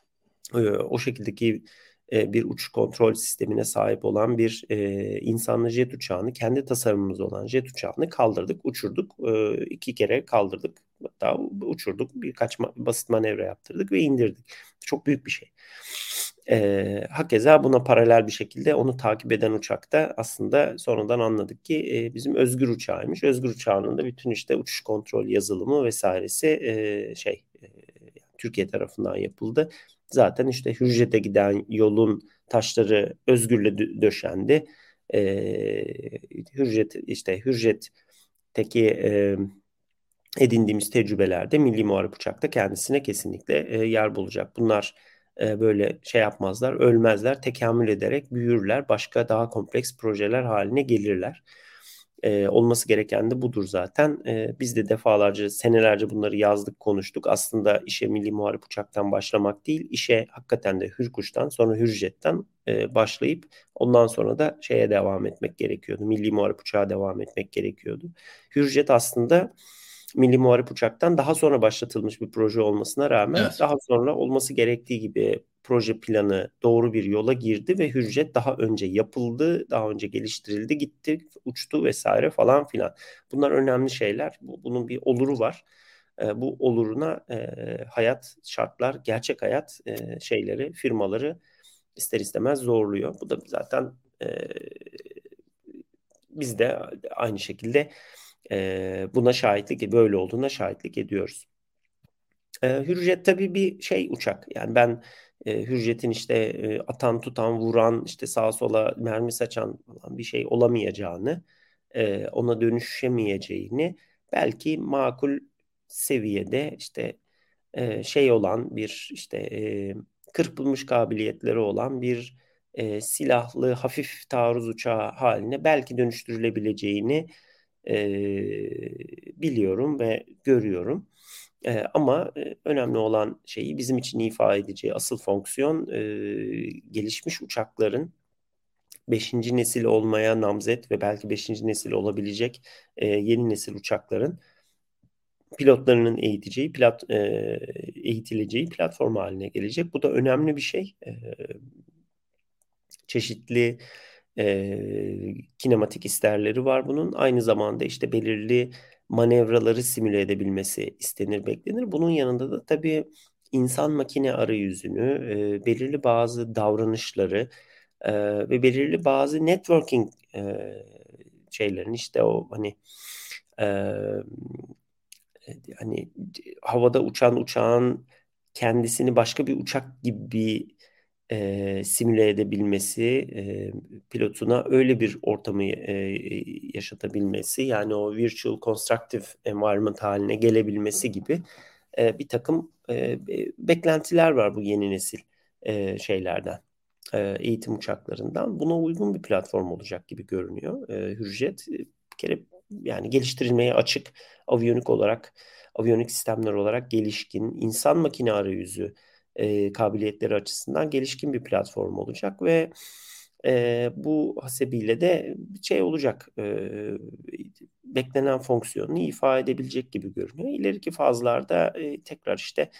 e, o şekildeki e, bir uçuş kontrol sistemine sahip olan bir e, insanlı jet uçağını kendi tasarımımız olan jet uçağını kaldırdık, uçurduk. E, iki kere kaldırdık. Hatta uçurduk. Birkaç ma- basit manevra yaptırdık ve indirdik. Çok büyük bir şey. E, hakeza buna paralel bir şekilde onu takip eden uçakta aslında sonradan anladık ki e, bizim özgür uçağıymış. Özgür uçağının da bütün işte uçuş kontrol yazılımı vesairesi e, şey e, Türkiye tarafından yapıldı. Zaten işte Hürjet'e giden yolun taşları özgürle döşendi. E, Hürjet işte Hürjet'teki e, edindiğimiz tecrübelerde Milli Muharip Uçak'ta kendisine kesinlikle e, yer bulacak. Bunlar e, böyle şey yapmazlar, ölmezler, tekamül ederek büyürler, başka daha kompleks projeler haline gelirler. E, olması gereken de budur zaten. E, biz de defalarca, senelerce bunları yazdık, konuştuk. Aslında işe Milli Muharip Uçak'tan başlamak değil, işe hakikaten de Hürkuş'tan, sonra Hürjet'ten e, başlayıp ondan sonra da şeye devam etmek gerekiyordu. Milli Muharip Uçak'a devam etmek gerekiyordu. Hürjet aslında Milli Muharip Uçak'tan daha sonra başlatılmış bir proje olmasına rağmen evet. daha sonra olması gerektiği gibi proje planı doğru bir yola girdi ve Hürjet daha önce yapıldı, daha önce geliştirildi, gitti, uçtu vesaire falan filan. Bunlar önemli şeyler. Bunun bir oluru var. E, bu oluruna e, hayat şartlar, gerçek hayat e, şeyleri, firmaları ister istemez zorluyor. Bu da zaten e, biz de aynı şekilde buna şahitlik, böyle olduğuna şahitlik ediyoruz. Hürjet tabii bir şey uçak. Yani ben Hürjet'in işte atan tutan vuran işte sağa sola mermi saçan falan bir şey olamayacağını ona dönüşemeyeceğini belki makul seviyede işte şey olan bir işte kırpılmış kabiliyetleri olan bir silahlı hafif taarruz uçağı haline belki dönüştürülebileceğini e, biliyorum ve görüyorum. E, ama e, önemli olan şeyi bizim için ifade edeceği asıl fonksiyon e, gelişmiş uçakların 5. nesil olmaya namzet ve belki 5. nesil olabilecek e, yeni nesil uçakların pilotlarının eğiteceği, pilot, e, eğitileceği platform haline gelecek. Bu da önemli bir şey. E, çeşitli e, kinematik isterleri var bunun. Aynı zamanda işte belirli manevraları simüle edebilmesi istenir, beklenir. Bunun yanında da tabii insan makine arayüzünü, e, belirli bazı davranışları e, ve belirli bazı networking e, şeylerin işte o hani e, hani havada uçan uçağın kendisini başka bir uçak gibi e, simüle edebilmesi, e, pilotuna öyle bir ortamı e, yaşatabilmesi, yani o virtual constructive environment haline gelebilmesi gibi e, bir takım e, beklentiler var bu yeni nesil e, şeylerden, e, eğitim uçaklarından. Buna uygun bir platform olacak gibi görünüyor. E, Hürjet bir kere yani geliştirilmeye açık aviyonik olarak aviyonik sistemler olarak gelişkin insan makine arayüzü e, kabiliyetleri açısından gelişkin bir platform olacak ve e, bu hasebiyle de şey olacak e, beklenen fonksiyonunu ifade edebilecek gibi görünüyor. İleriki fazlarda e, tekrar işte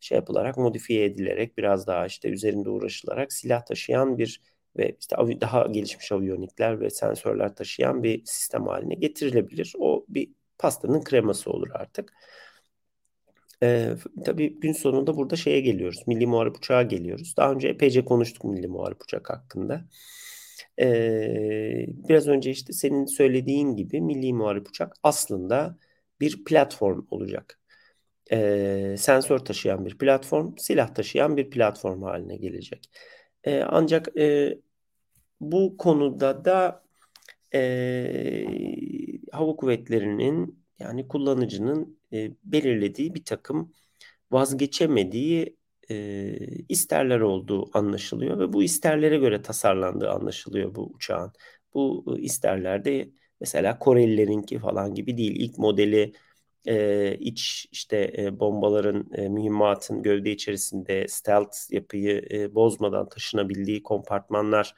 şey yapılarak modifiye edilerek biraz daha işte üzerinde uğraşılarak silah taşıyan bir ve işte daha gelişmiş aviyonikler ve sensörler taşıyan bir sistem haline getirilebilir. O bir pastanın kreması olur artık. Ee, tabii gün sonunda burada şeye geliyoruz. Milli Muharip Uçağı geliyoruz. Daha önce epeyce konuştuk Milli Muharip Uçak hakkında. Ee, biraz önce işte senin söylediğin gibi Milli Muharip Uçak aslında bir platform olacak. Ee, sensör taşıyan bir platform, silah taşıyan bir platform haline gelecek. Ee, ancak e, bu konuda da e, hava kuvvetlerinin yani kullanıcının e, belirlediği bir takım vazgeçemediği e, isterler olduğu anlaşılıyor ve bu isterlere göre tasarlandığı anlaşılıyor bu uçağın. Bu e, isterlerde mesela Korelilerinki falan gibi değil. İlk modeli e, iç işte e, bombaların e, mühimmatın gövde içerisinde stealth yapıyı e, bozmadan taşınabildiği kompartmanlar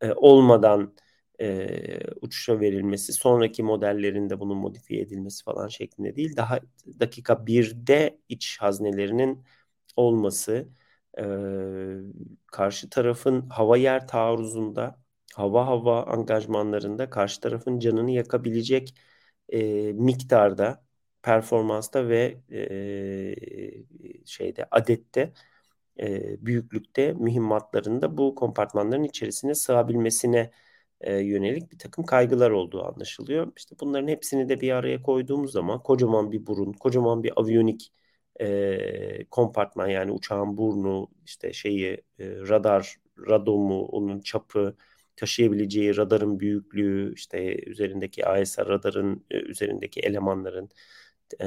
e, olmadan e, uçuşa verilmesi, sonraki modellerinde bunun modifiye edilmesi falan şeklinde değil. Daha dakika birde iç haznelerinin olması, e, karşı tarafın hava yer taarruzunda, hava hava angajmanlarında karşı tarafın canını yakabilecek e, miktarda, performansta ve e, şeyde adette e, büyüklükte mühimmatlarında bu kompartmanların içerisine sığabilmesine e, yönelik bir takım kaygılar olduğu anlaşılıyor. İşte bunların hepsini de bir araya koyduğumuz zaman kocaman bir burun, kocaman bir aviyonik e, kompartman yani uçağın burnu, işte şeyi e, radar, radomu, onun çapı, taşıyabileceği radarın büyüklüğü, işte üzerindeki AESA radarın e, üzerindeki elemanların e,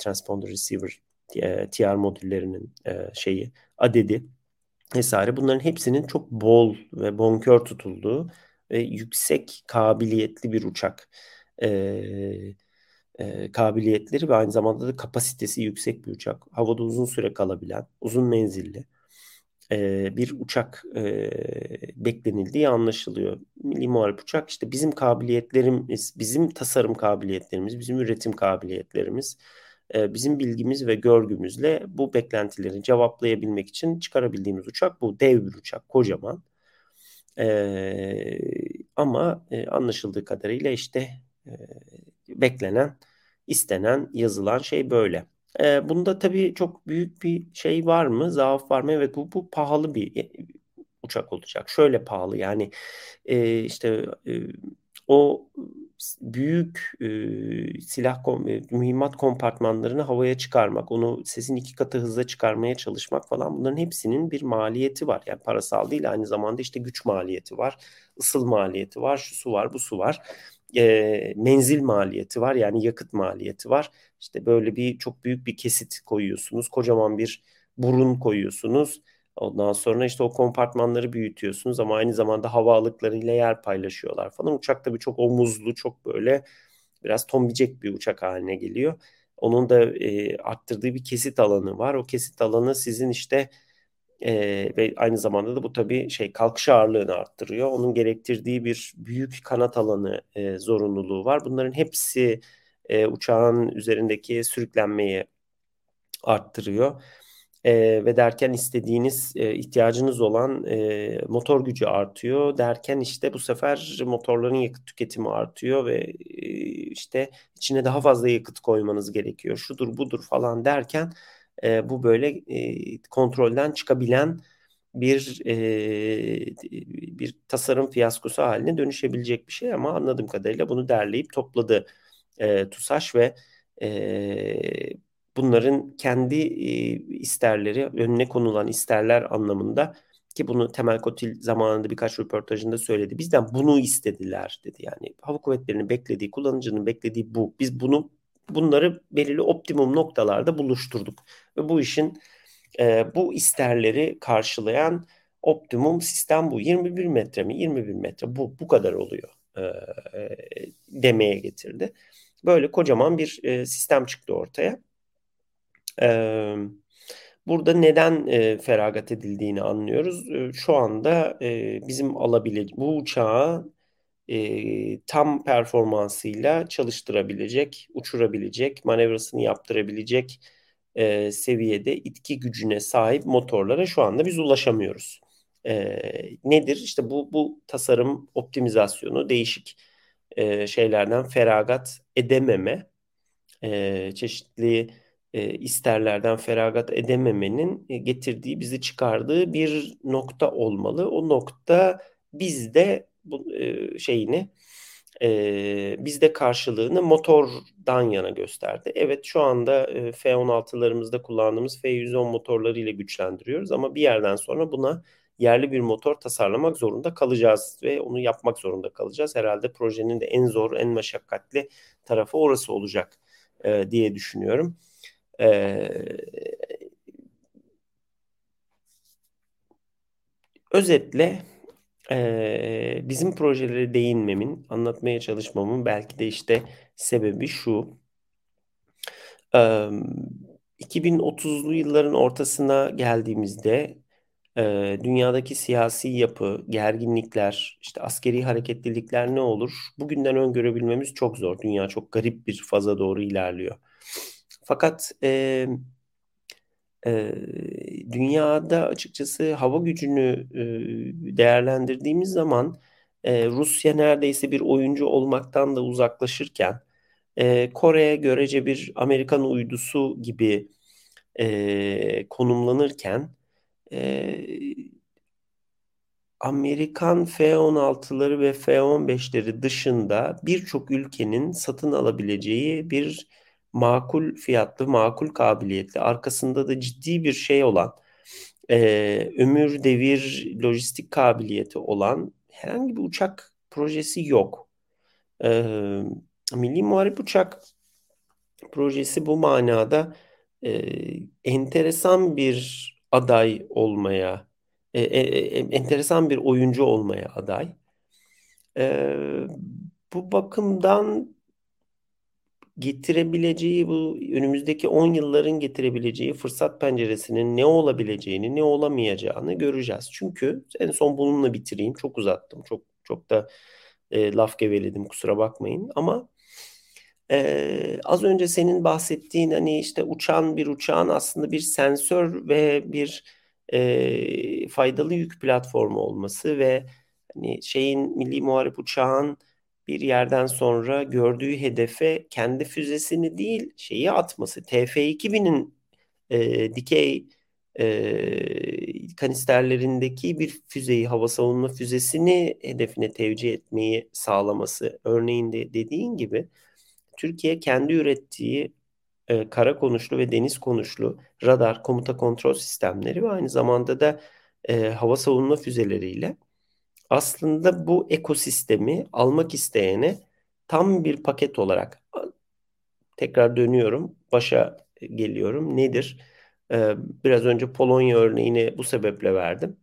transponder receiver e, TR modüllerinin e, şeyi adedi vesaire bunların hepsinin çok bol ve bonkör tutulduğu ve yüksek kabiliyetli bir uçak e, e, kabiliyetleri ve aynı zamanda da kapasitesi yüksek bir uçak. Havada uzun süre kalabilen, uzun menzilli e, bir uçak e, beklenildiği anlaşılıyor. Milli Muharip Uçak işte bizim kabiliyetlerimiz, bizim tasarım kabiliyetlerimiz, bizim üretim kabiliyetlerimiz, e, bizim bilgimiz ve görgümüzle bu beklentileri cevaplayabilmek için çıkarabildiğimiz uçak bu. Dev bir uçak, kocaman. E, ama e, anlaşıldığı kadarıyla işte e, beklenen, istenen, yazılan şey böyle. E, bunda tabii çok büyük bir şey var mı? Zaaf var mı? Evet bu, bu pahalı bir uçak olacak. Şöyle pahalı yani e, işte e, o büyük e, silah kom mühimmat kompartmanlarını havaya çıkarmak, onu sesin iki katı hızla çıkarmaya çalışmak falan bunların hepsinin bir maliyeti var. Yani parasal değil aynı zamanda işte güç maliyeti var, ısıl maliyeti var, şu su var, bu su var. E, menzil maliyeti var yani yakıt maliyeti var. İşte böyle bir çok büyük bir kesit koyuyorsunuz, kocaman bir burun koyuyorsunuz Ondan sonra işte o kompartmanları büyütüyorsunuz ama aynı zamanda hava alıklarıyla yer paylaşıyorlar falan. Uçak tabii çok omuzlu, çok böyle biraz tombicek bir uçak haline geliyor. Onun da e, arttırdığı bir kesit alanı var. O kesit alanı sizin işte e, ve aynı zamanda da bu tabii şey kalkış ağırlığını arttırıyor. Onun gerektirdiği bir büyük kanat alanı e, zorunluluğu var. Bunların hepsi e, uçağın üzerindeki sürüklenmeyi arttırıyor e, ve derken istediğiniz e, ihtiyacınız olan e, motor gücü artıyor derken işte bu sefer motorların yakıt tüketimi artıyor ve e, işte içine daha fazla yakıt koymanız gerekiyor. Şudur budur falan derken e, bu böyle e, kontrolden çıkabilen bir e, bir tasarım fiyaskosu haline dönüşebilecek bir şey ama anladığım kadarıyla bunu derleyip topladı e, TUSAŞ ve e, bunların kendi e, isterleri, önüne konulan isterler anlamında ki bunu Temel Kotil zamanında birkaç röportajında söyledi. Bizden bunu istediler dedi. Yani hava kuvvetlerinin beklediği, kullanıcının beklediği bu. Biz bunu bunları belirli optimum noktalarda buluşturduk. Ve bu işin e, bu isterleri karşılayan optimum sistem bu. 21 metre mi? 21 metre bu bu kadar oluyor. e, demeye getirdi. Böyle kocaman bir e, sistem çıktı ortaya. Burada neden feragat edildiğini anlıyoruz. Şu anda bizim alabilecek bu uçağı tam performansıyla çalıştırabilecek, uçurabilecek, manevrasını yaptırabilecek e, seviyede itki gücüne sahip motorlara şu anda biz ulaşamıyoruz. Nedir? İşte bu bu tasarım optimizasyonu değişik şeylerden feragat edememe, e, çeşitli e, isterlerden feragat edememenin e, getirdiği, bizi çıkardığı bir nokta olmalı. O nokta bizde bu e, şeyini e, bizde karşılığını motordan yana gösterdi. Evet şu anda e, F-16'larımızda kullandığımız F-110 motorları ile güçlendiriyoruz ama bir yerden sonra buna yerli bir motor tasarlamak zorunda kalacağız ve onu yapmak zorunda kalacağız. Herhalde projenin de en zor, en meşakkatli tarafı orası olacak e, diye düşünüyorum. E, özetle e, bizim projelere değinmemin, anlatmaya çalışmamın belki de işte sebebi şu. E, 2030'lu yılların ortasına geldiğimizde e, dünyadaki siyasi yapı, gerginlikler, işte askeri hareketlilikler ne olur? Bugünden öngörebilmemiz çok zor. Dünya çok garip bir faza doğru ilerliyor. Fakat e, e, dünyada açıkçası hava gücünü e, değerlendirdiğimiz zaman e, Rusya neredeyse bir oyuncu olmaktan da uzaklaşırken e, Kore'ye görece bir Amerikan uydusu gibi e, konumlanırken e, Amerikan F-16'ları ve F-15'leri dışında birçok ülkenin satın alabileceği bir makul fiyatlı, makul kabiliyetli, arkasında da ciddi bir şey olan, e, ömür devir lojistik kabiliyeti olan herhangi bir uçak projesi yok. E, Milli Muharip Uçak projesi bu manada e, enteresan bir aday olmaya, e, e, e, enteresan bir oyuncu olmaya aday. E, bu bakımdan getirebileceği bu önümüzdeki 10 yılların getirebileceği fırsat penceresinin ne olabileceğini, ne olamayacağını göreceğiz. Çünkü en son bununla bitireyim. Çok uzattım. Çok çok da e, laf geveledim kusura bakmayın ama ee, az önce senin bahsettiğin hani işte uçan bir uçağın aslında bir sensör ve bir e, faydalı yük platformu olması ve hani şeyin milli muharip uçağın bir yerden sonra gördüğü hedefe kendi füzesini değil şeyi atması. TF2000'in e, dikey e, kanisterlerindeki bir füzeyi, hava savunma füzesini hedefine tevcih etmeyi sağlaması. Örneğin de dediğin gibi Türkiye kendi ürettiği e, kara konuşlu ve deniz konuşlu radar, komuta kontrol sistemleri ve aynı zamanda da e, hava savunma füzeleriyle aslında bu ekosistemi almak isteyene tam bir paket olarak tekrar dönüyorum, başa geliyorum. Nedir? Ee, biraz önce Polonya örneğini bu sebeple verdim.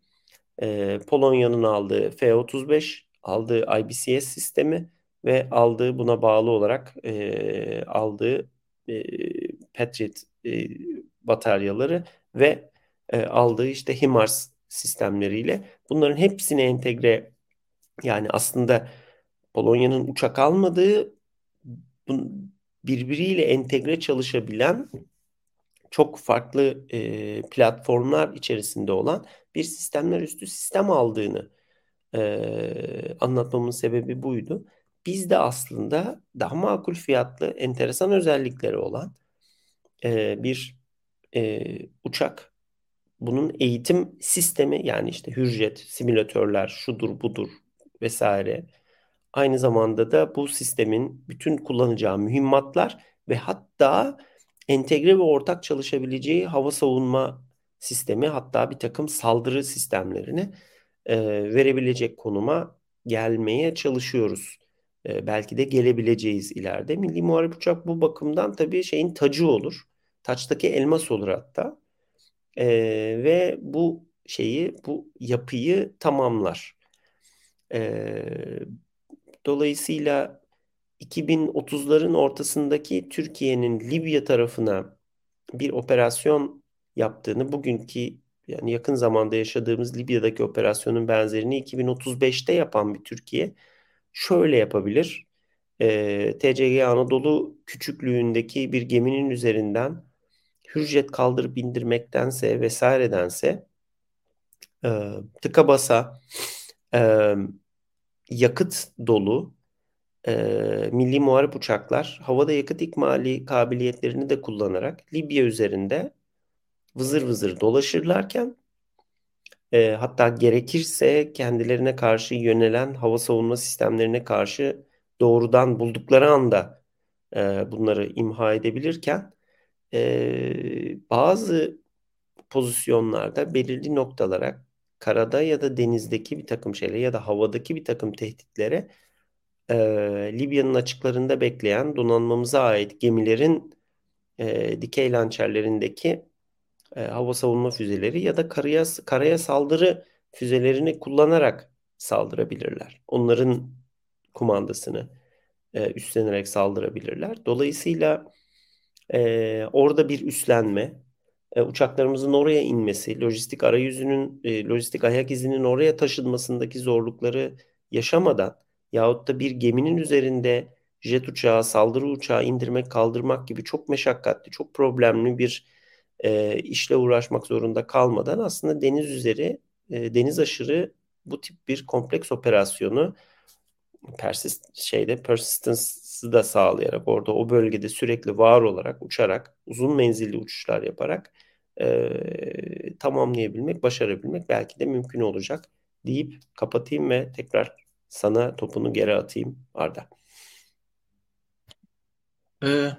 Ee, Polonya'nın aldığı F-35, aldığı IBCS sistemi ve aldığı buna bağlı olarak e, aldığı e, Patriot e, bataryaları ve e, aldığı işte HIMARS sistemleriyle bunların hepsini entegre yani aslında Polonya'nın uçak almadığı birbiriyle entegre çalışabilen çok farklı e, platformlar içerisinde olan bir sistemler üstü sistem aldığını e, anlatmamın sebebi buydu. Biz de aslında daha makul fiyatlı, enteresan özellikleri olan e, bir e, uçak. Bunun eğitim sistemi yani işte hürjet, simülatörler, şudur budur vesaire. Aynı zamanda da bu sistemin bütün kullanacağı mühimmatlar ve hatta entegre ve ortak çalışabileceği hava savunma sistemi hatta bir takım saldırı sistemlerini e, verebilecek konuma gelmeye çalışıyoruz. E, belki de gelebileceğiz ileride. Milli Muharip Uçak bu bakımdan tabii şeyin tacı olur. Taçtaki elmas olur hatta. E, ve bu şeyi, bu yapıyı tamamlar. E, Dolayısıyla 2030'ların ortasındaki Türkiye'nin Libya tarafına bir operasyon yaptığını bugünkü yani yakın zamanda yaşadığımız Libya'daki operasyonun benzerini 2035'te yapan bir Türkiye şöyle yapabilir. E, TCG Anadolu küçüklüğündeki bir geminin üzerinden hürjet kaldırıp indirmektense vesairedense e, tıka basa e, yakıt dolu e, milli muharip uçaklar havada yakıt ikmali kabiliyetlerini de kullanarak Libya üzerinde vızır vızır dolaşırlarken e, hatta gerekirse kendilerine karşı yönelen hava savunma sistemlerine karşı doğrudan buldukları anda e, bunları imha edebilirken e, bazı pozisyonlarda belirli noktalara karada ya da denizdeki bir takım şeylere ya da havadaki bir takım tehditlere e, Libya'nın açıklarında bekleyen donanmamıza ait gemilerin e, dikey lançerlerindeki e, hava savunma füzeleri ya da karaya karaya saldırı füzelerini kullanarak saldırabilirler. Onların kumandasını e, üstlenerek saldırabilirler. Dolayısıyla e, orada bir üstlenme, e, uçaklarımızın oraya inmesi, lojistik arayüzünün, e, lojistik ayak izinin oraya taşınmasındaki zorlukları yaşamadan yahut da bir geminin üzerinde jet uçağı, saldırı uçağı indirmek, kaldırmak gibi çok meşakkatli, çok problemli bir e, işle uğraşmak zorunda kalmadan aslında deniz üzeri, e, deniz aşırı bu tip bir kompleks operasyonu persist şeyde persistence'ı da sağlayarak orada o bölgede sürekli var olarak uçarak uzun menzilli uçuşlar yaparak e, tamamlayabilmek, başarabilmek belki de mümkün olacak deyip kapatayım ve tekrar sana topunu geri atayım Arda. Ee,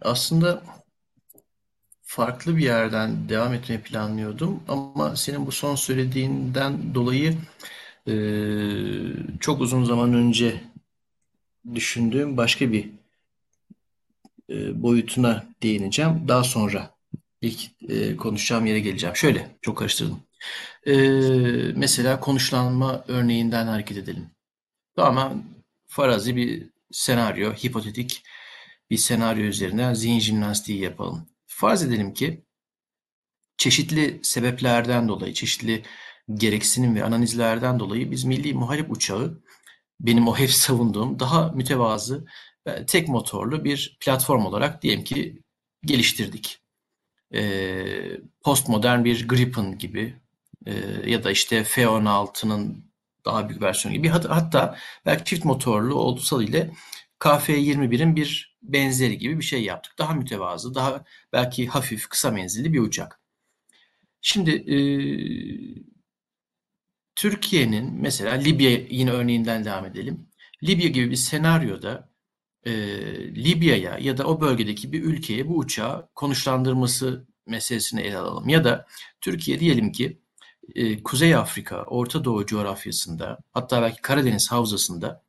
aslında farklı bir yerden devam etmeyi planlıyordum ama senin bu son söylediğinden dolayı e, çok uzun zaman önce düşündüğüm başka bir e, boyutuna değineceğim. Daha sonra ilk e, konuşacağım yere geleceğim. Şöyle, çok karıştırdım. E, mesela konuşlanma örneğinden hareket edelim. Tamamen farazi bir senaryo, hipotetik bir senaryo üzerinden zihin jimnastiği yapalım. Farz edelim ki çeşitli sebeplerden dolayı, çeşitli gereksinim ve analizlerden dolayı biz milli muharip uçağı benim o hep savunduğum daha mütevazı tek motorlu bir platform olarak diyelim ki geliştirdik. Ee, postmodern bir Gripen gibi e, ya da işte F-16'nın daha büyük versiyonu gibi hatta belki çift motorlu oldusal ile KF-21'in bir benzeri gibi bir şey yaptık. Daha mütevazı, daha belki hafif, kısa menzilli bir uçak. Şimdi e, Türkiye'nin mesela Libya yine örneğinden devam edelim. Libya gibi bir senaryoda e, Libya'ya ya da o bölgedeki bir ülkeye bu uçağı konuşlandırması meselesini ele alalım. Ya da Türkiye diyelim ki e, Kuzey Afrika, Orta Doğu coğrafyasında hatta belki Karadeniz havzasında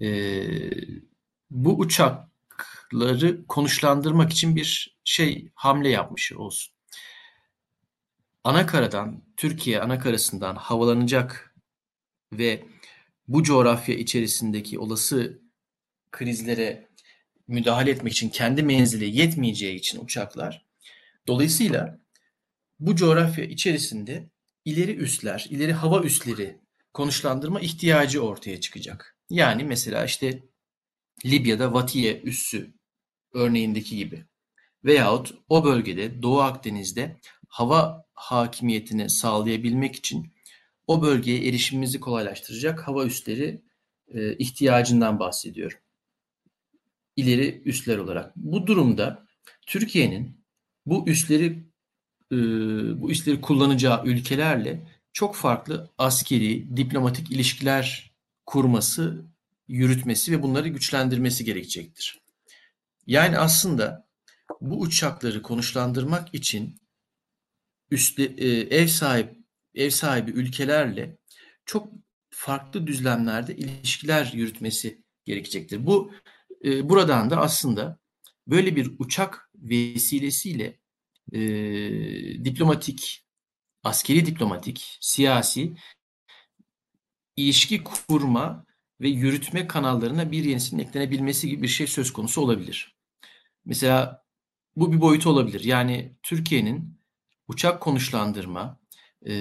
e, bu uçakları konuşlandırmak için bir şey hamle yapmış olsun. Anakaradan, Türkiye anakarasından havalanacak ve bu coğrafya içerisindeki olası krizlere müdahale etmek için kendi menzili yetmeyeceği için uçaklar dolayısıyla bu coğrafya içerisinde ileri üsler, ileri hava üsleri konuşlandırma ihtiyacı ortaya çıkacak. Yani mesela işte Libya'da Vatiye üssü örneğindeki gibi veyahut o bölgede Doğu Akdeniz'de hava hakimiyetini sağlayabilmek için o bölgeye erişimimizi kolaylaştıracak hava üsleri e, ihtiyacından bahsediyorum. İleri üsler olarak. Bu durumda Türkiye'nin bu üsleri e, bu üsleri kullanacağı ülkelerle çok farklı askeri, diplomatik ilişkiler kurması, yürütmesi ve bunları güçlendirmesi gerekecektir. Yani aslında bu uçakları konuşlandırmak için üstte, e, ev sahip ev sahibi ülkelerle çok farklı düzlemlerde ilişkiler yürütmesi gerekecektir. Bu e, buradan da aslında böyle bir uçak vesilesiyle e, diplomatik, askeri diplomatik, siyasi ilişki kurma ve yürütme kanallarına bir yenisinin eklenebilmesi gibi bir şey söz konusu olabilir. Mesela bu bir boyutu olabilir. Yani Türkiye'nin uçak konuşlandırma e,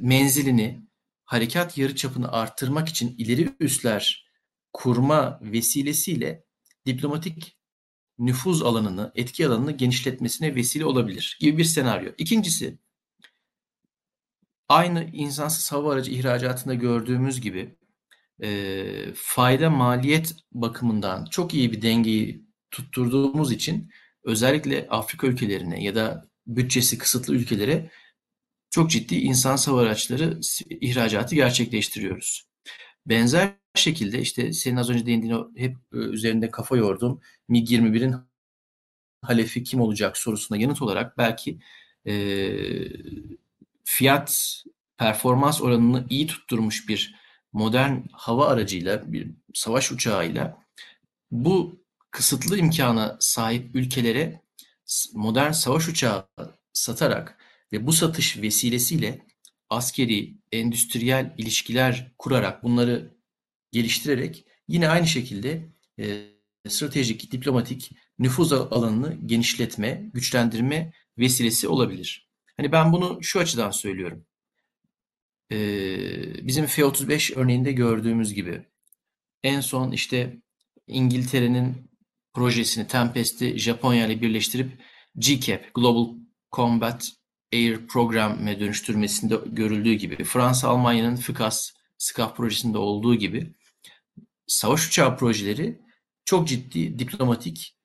menzilini, harekat yarıçapını arttırmak için ileri üsler kurma vesilesiyle diplomatik nüfuz alanını, etki alanını genişletmesine vesile olabilir gibi bir senaryo. İkincisi, aynı insansız hava aracı ihracatında gördüğümüz gibi e, fayda maliyet bakımından çok iyi bir dengeyi tutturduğumuz için özellikle Afrika ülkelerine ya da bütçesi kısıtlı ülkelere çok ciddi insan hava araçları ihracatı gerçekleştiriyoruz. Benzer şekilde işte senin az önce değindiğin hep e, üzerinde kafa yorduğum MiG-21'in halefi kim olacak sorusuna yanıt olarak belki e, fiyat performans oranını iyi tutturmuş bir modern hava aracıyla bir savaş uçağıyla bu kısıtlı imkana sahip ülkelere modern savaş uçağı satarak ve bu satış vesilesiyle askeri, endüstriyel ilişkiler kurarak bunları geliştirerek yine aynı şekilde e, stratejik, diplomatik nüfuz alanını genişletme, güçlendirme vesilesi olabilir. Hani ben bunu şu açıdan söylüyorum. Ee, bizim F-35 örneğinde gördüğümüz gibi en son işte İngiltere'nin projesini Tempest'i Japonya ile birleştirip GCAP, Global Combat Air Program'e dönüştürmesinde görüldüğü gibi, Fransa Almanya'nın FICAS, SCAF projesinde olduğu gibi savaş uçağı projeleri çok ciddi diplomatik,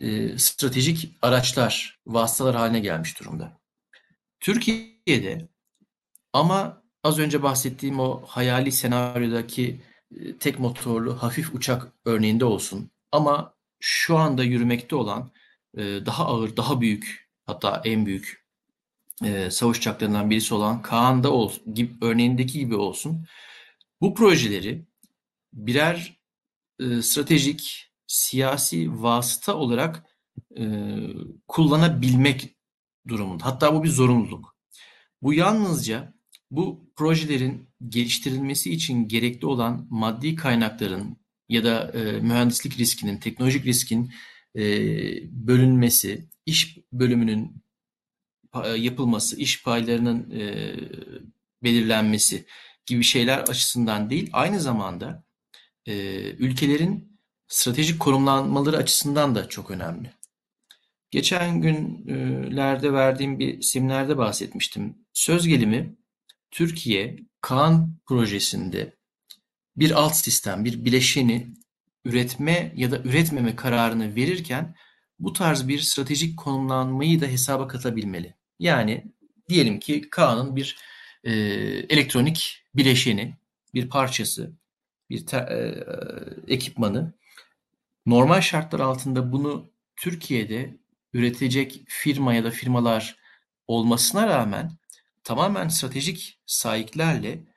e, stratejik araçlar, vasıtalar haline gelmiş durumda. Türkiye'de ama az önce bahsettiğim o hayali senaryodaki e, tek motorlu hafif uçak örneğinde olsun ama şu anda yürümekte olan e, daha ağır, daha büyük hatta en büyük e, savaş uçaklarından birisi olan Kaan'da olsun, gibi, örneğindeki gibi olsun. Bu projeleri birer e, stratejik, siyasi vasıta olarak e, kullanabilmek durumunda. Hatta bu bir zorunluluk. Bu yalnızca bu projelerin geliştirilmesi için gerekli olan maddi kaynakların ya da e, mühendislik riskinin, teknolojik riskin e, bölünmesi, iş bölümünün yapılması, iş paylarının e, belirlenmesi gibi şeyler açısından değil, aynı zamanda e, ülkelerin stratejik konumlanmaları açısından da çok önemli. Geçen günlerde verdiğim bir seminerde bahsetmiştim. Söz gelimi Türkiye Kaan projesinde bir alt sistem, bir bileşeni üretme ya da üretmeme kararını verirken bu tarz bir stratejik konumlanmayı da hesaba katabilmeli. Yani diyelim ki Kaan'ın bir e, elektronik bileşeni, bir parçası, bir te, e, ekipmanı normal şartlar altında bunu Türkiye'de üretecek firma ya da firmalar olmasına rağmen tamamen stratejik sahiplerle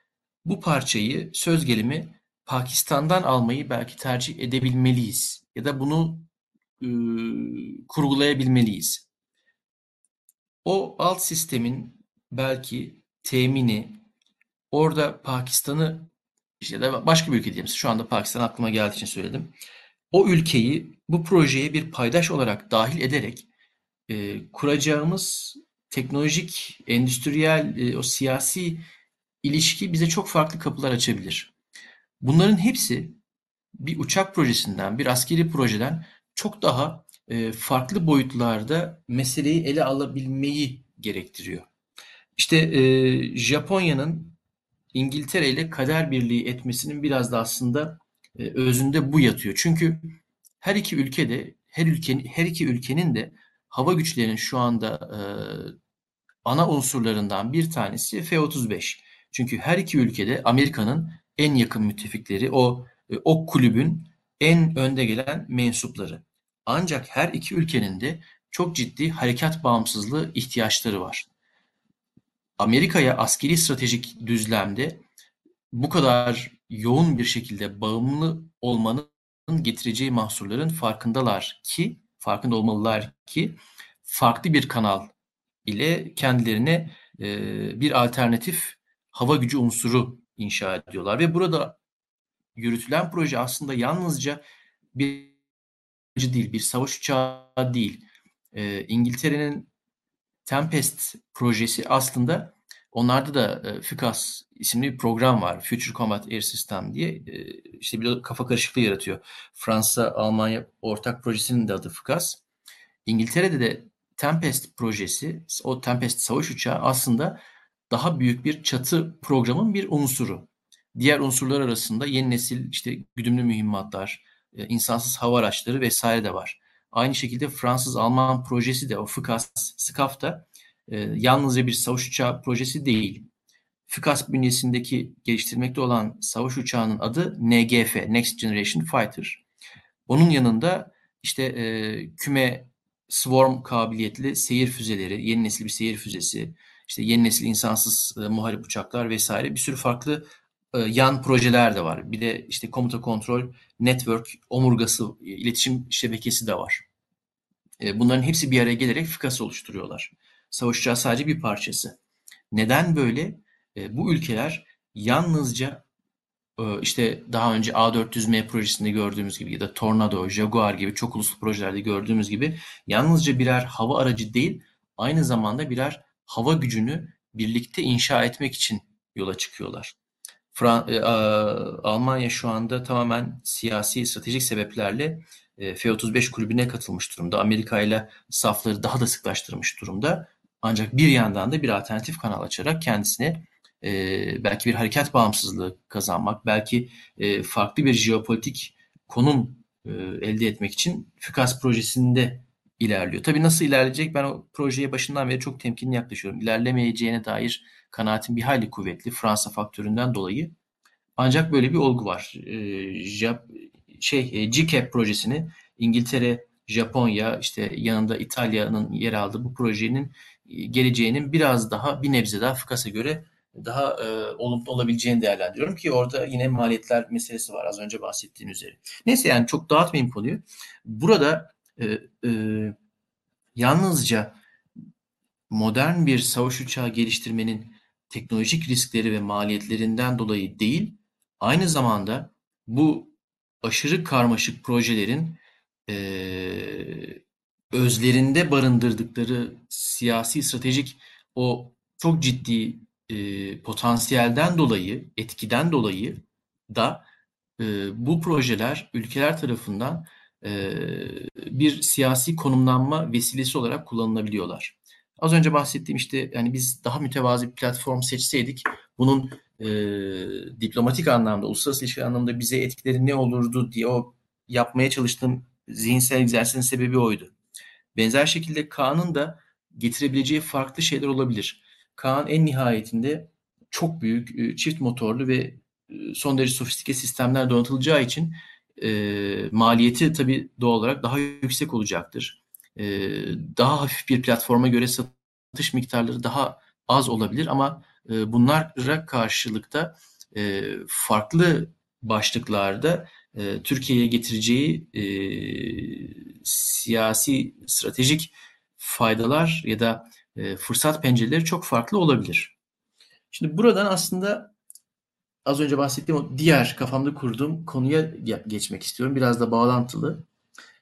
bu parçayı söz gelimi Pakistan'dan almayı belki tercih edebilmeliyiz ya da bunu e, kurgulayabilmeliyiz. O alt sistemin belki temini orada Pakistan'ı ya da başka bir ülke diyeyim. Şu anda Pakistan aklıma geldiği için söyledim. O ülkeyi bu projeye bir paydaş olarak dahil ederek e, kuracağımız teknolojik, endüstriyel, e, o siyasi ilişki bize çok farklı kapılar açabilir. Bunların hepsi bir uçak projesinden, bir askeri projeden çok daha e, farklı boyutlarda meseleyi ele alabilmeyi gerektiriyor. İşte e, Japonya'nın İngiltere ile kader birliği etmesinin biraz da aslında e, özünde bu yatıyor. Çünkü her iki ülkede, her ülkenin, her iki ülkenin de hava güçlerinin şu anda e, ana unsurlarından bir tanesi F-35. Çünkü her iki ülkede Amerika'nın en yakın müttefikleri, o e, o kulübün en önde gelen mensupları. Ancak her iki ülkenin de çok ciddi harekat bağımsızlığı ihtiyaçları var. Amerika'ya askeri stratejik düzlemde bu kadar yoğun bir şekilde bağımlı olmanın getireceği mahsurların farkındalar ki, farkında olmalılar ki farklı bir kanal ile kendilerine e, bir alternatif hava gücü unsuru inşa ediyorlar ve burada yürütülen proje aslında yalnızca bir değil, bir savaş uçağı değil. E, İngiltere'nin Tempest projesi aslında onlarda da e, FICAS isimli bir program var. Future Combat Air System diye. E, işte bir kafa karışıklığı yaratıyor. Fransa, Almanya ortak projesinin de adı FICAS. İngiltere'de de Tempest projesi, o Tempest savaş uçağı aslında daha büyük bir çatı programın bir unsuru. Diğer unsurlar arasında yeni nesil işte güdümlü mühimmatlar, e, insansız hava araçları vesaire de var. Aynı şekilde Fransız-Alman projesi de o FICAS, SCAF da e, yalnızca bir savaş uçağı projesi değil. FICAS bünyesindeki geliştirmekte olan savaş uçağının adı NGF, Next Generation Fighter. Onun yanında işte e, küme swarm kabiliyetli seyir füzeleri, yeni nesil bir seyir füzesi, işte yeni nesil insansız e, muharip uçaklar vesaire bir sürü farklı e, yan projeler de var. Bir de işte komuta kontrol, network, omurgası, iletişim şebekesi de var. E, bunların hepsi bir araya gelerek FIKAS oluşturuyorlar. Savaş uçağı sadece bir parçası. Neden böyle? E, bu ülkeler yalnızca e, işte daha önce A400M projesinde gördüğümüz gibi ya da Tornado, Jaguar gibi çok uluslu projelerde gördüğümüz gibi yalnızca birer hava aracı değil, aynı zamanda birer hava gücünü birlikte inşa etmek için yola çıkıyorlar. Fran e, Almanya şu anda tamamen siyasi stratejik sebeplerle e, F-35 kulübüne katılmış durumda. Amerika ile safları daha da sıklaştırmış durumda. Ancak bir yandan da bir alternatif kanal açarak kendisine e, belki bir harekat bağımsızlığı kazanmak, belki e, farklı bir jeopolitik konum e, elde etmek için FÜKAS projesinde ilerliyor. Tabii nasıl ilerleyecek ben o projeye başından beri çok temkinli yaklaşıyorum. İlerlemeyeceğine dair kanaatim bir hayli kuvvetli Fransa faktöründen dolayı. Ancak böyle bir olgu var. E, Jap, şey e, GCAP projesini İngiltere, Japonya, işte yanında İtalya'nın yer aldığı bu projenin e, geleceğinin biraz daha bir nebze daha FİKAS'a göre daha e, olumlu olabileceğini değerlendiriyorum ki orada yine maliyetler meselesi var az önce bahsettiğim üzere. Neyse yani çok dağıtmayayım konuyu. Burada e, e, yalnızca modern bir savaş uçağı geliştirmenin teknolojik riskleri ve maliyetlerinden dolayı değil, aynı zamanda bu aşırı karmaşık projelerin e, özlerinde barındırdıkları siyasi stratejik o çok ciddi e, potansiyelden dolayı, etkiden dolayı da e, bu projeler ülkeler tarafından bir siyasi konumlanma vesilesi olarak kullanılabiliyorlar. Az önce bahsettiğim işte yani biz daha mütevazi bir platform seçseydik bunun e, diplomatik anlamda, uluslararası ilişkiler anlamda bize etkileri ne olurdu diye o yapmaya çalıştığım zihinsel egzersizin sebebi oydu. Benzer şekilde Kaan'ın da getirebileceği farklı şeyler olabilir. Kaan en nihayetinde çok büyük çift motorlu ve son derece sofistike sistemler donatılacağı için e, maliyeti tabii doğal olarak daha yüksek olacaktır. E, daha hafif bir platforma göre satış miktarları daha az olabilir ama e, bunlara karşılıkta e, farklı başlıklarda e, Türkiye'ye getireceği e, siyasi stratejik faydalar ya da e, fırsat pencereleri çok farklı olabilir. Şimdi buradan aslında az önce bahsettiğim o diğer kafamda kurduğum konuya geçmek istiyorum. Biraz da bağlantılı.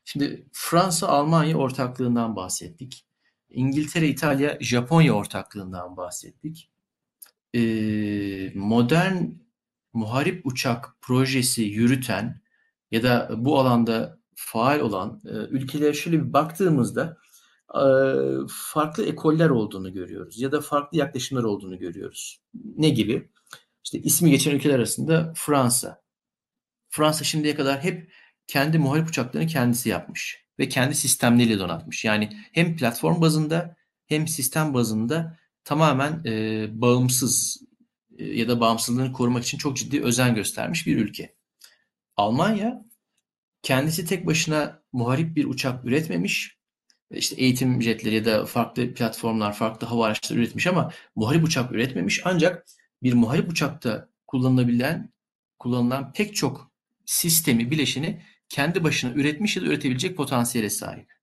Şimdi Fransa-Almanya ortaklığından bahsettik. İngiltere, İtalya, Japonya ortaklığından bahsettik. Ee, modern muharip uçak projesi yürüten ya da bu alanda faal olan e, ülkelere şöyle bir baktığımızda e, farklı ekoller olduğunu görüyoruz ya da farklı yaklaşımlar olduğunu görüyoruz. Ne gibi? İşte ismi geçen ülkeler arasında Fransa. Fransa şimdiye kadar hep kendi muharip uçaklarını kendisi yapmış ve kendi sistemleriyle donatmış. Yani hem platform bazında hem sistem bazında tamamen e, bağımsız e, ya da bağımsızlığını korumak için çok ciddi özen göstermiş bir ülke. Almanya kendisi tek başına muharip bir uçak üretmemiş. İşte eğitim jetleri ya da farklı platformlar, farklı hava araçları üretmiş ama muharip uçak üretmemiş. Ancak bir muharip uçakta kullanılabilen kullanılan pek çok sistemi, bileşeni kendi başına üretmiş ya da üretebilecek potansiyele sahip.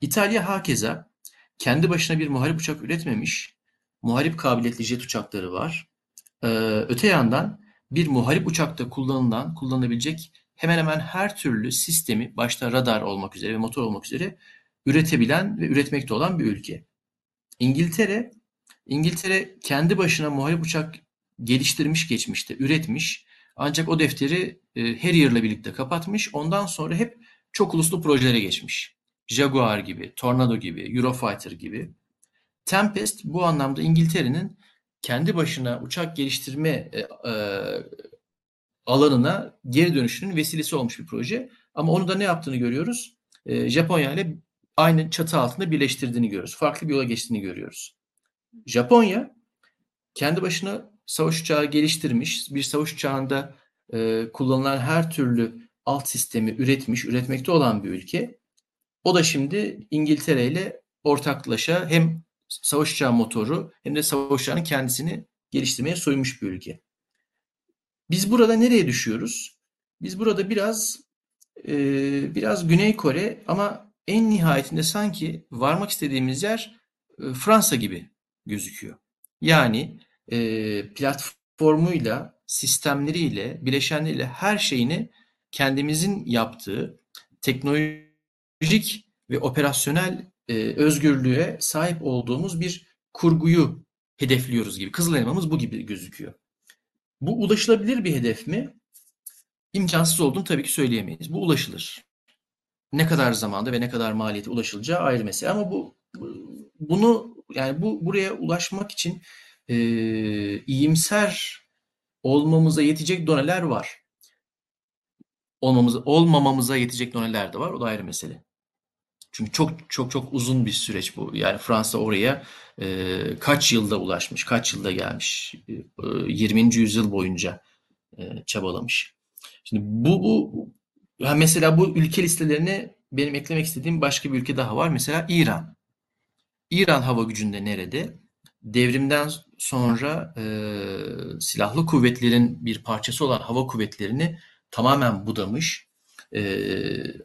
İtalya hakeza kendi başına bir muharip uçak üretmemiş. Muharip kabiliyetli jet uçakları var. Ee, öte yandan bir muharip uçakta kullanılan, kullanılabilecek hemen hemen her türlü sistemi başta radar olmak üzere ve motor olmak üzere üretebilen ve üretmekte olan bir ülke. İngiltere İngiltere kendi başına muharip uçak geliştirmiş geçmişte, üretmiş. Ancak o defteri e, Harrier'la birlikte kapatmış. Ondan sonra hep çok uluslu projelere geçmiş. Jaguar gibi, Tornado gibi, Eurofighter gibi. Tempest bu anlamda İngiltere'nin kendi başına uçak geliştirme e, e, alanına geri dönüşünün vesilesi olmuş bir proje. Ama onu da ne yaptığını görüyoruz. E, Japonya ile aynı çatı altında birleştirdiğini görüyoruz. Farklı bir yola geçtiğini görüyoruz. Japonya kendi başına savaş uçağı geliştirmiş. Bir savaş uçağında e, kullanılan her türlü alt sistemi üretmiş, üretmekte olan bir ülke. O da şimdi İngiltere ile ortaklaşa hem savaş uçağı motoru hem de savaş uçağının kendisini geliştirmeye soymuş bir ülke. Biz burada nereye düşüyoruz? Biz burada biraz e, biraz Güney Kore ama en nihayetinde sanki varmak istediğimiz yer e, Fransa gibi gözüküyor. Yani e, platformuyla, sistemleriyle, bileşenleriyle her şeyini kendimizin yaptığı teknolojik ve operasyonel e, özgürlüğe sahip olduğumuz bir kurguyu hedefliyoruz gibi. Kızıl elmamız bu gibi gözüküyor. Bu ulaşılabilir bir hedef mi? İmkansız olduğunu tabii ki söyleyemeyiz. Bu ulaşılır. Ne kadar zamanda ve ne kadar maliyeti ulaşılacağı ayrı mesele ama bu bunu yani bu buraya ulaşmak için e, iyimser olmamıza yetecek doneler var. Olmamıza, olmamamıza yetecek doneler de var. O da ayrı mesele. Çünkü çok çok çok uzun bir süreç bu. Yani Fransa oraya e, kaç yılda ulaşmış, kaç yılda gelmiş. E, 20. yüzyıl boyunca e, çabalamış. Şimdi bu, bu mesela bu ülke listelerine benim eklemek istediğim başka bir ülke daha var. Mesela İran. İran hava gücünde nerede? Devrimden sonra e, silahlı kuvvetlerin bir parçası olan hava kuvvetlerini tamamen budamış, e,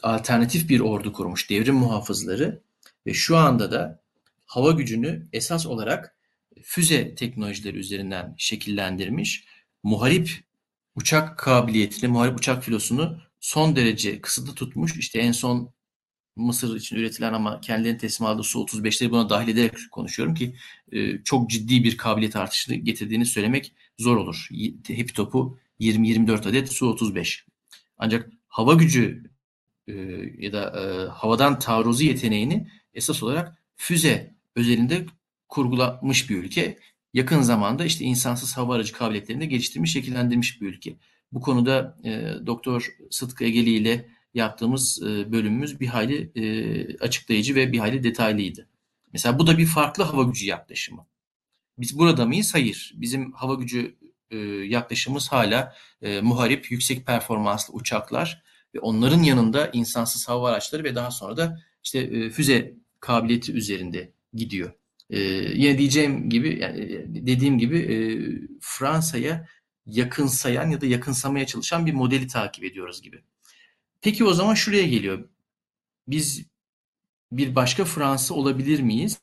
alternatif bir ordu kurmuş, devrim muhafızları ve şu anda da hava gücünü esas olarak füze teknolojileri üzerinden şekillendirmiş, muharip uçak kabiliyetini, muharip uçak filosunu son derece kısıtlı tutmuş. İşte en son Mısır için üretilen ama kendilerinin teslim aldığı Su-35'leri buna dahil ederek konuşuyorum ki e, çok ciddi bir kabiliyet artışını getirdiğini söylemek zor olur. Hepi topu 20-24 adet Su-35. Ancak hava gücü e, ya da e, havadan taarruzu yeteneğini esas olarak füze özelinde kurgulamış bir ülke. Yakın zamanda işte insansız hava aracı kabiliyetlerini de geliştirmiş, şekillendirmiş bir ülke. Bu konuda e, Doktor Sıtkı Egeli ile yaptığımız e, bölümümüz bir hayli e, açıklayıcı ve bir hayli detaylıydı. Mesela bu da bir farklı hava gücü yaklaşımı. Biz burada mıyız? Hayır. Bizim hava gücü e, yaklaşımımız hala e, muharip, yüksek performanslı uçaklar ve onların yanında insansız hava araçları ve daha sonra da işte füze kabiliyeti üzerinde gidiyor. Yine diyeceğim gibi, yani dediğim gibi Fransa'ya yakınsayan ya da yakınsamaya çalışan bir modeli takip ediyoruz gibi. Peki o zaman şuraya geliyor. Biz bir başka Fransa olabilir miyiz?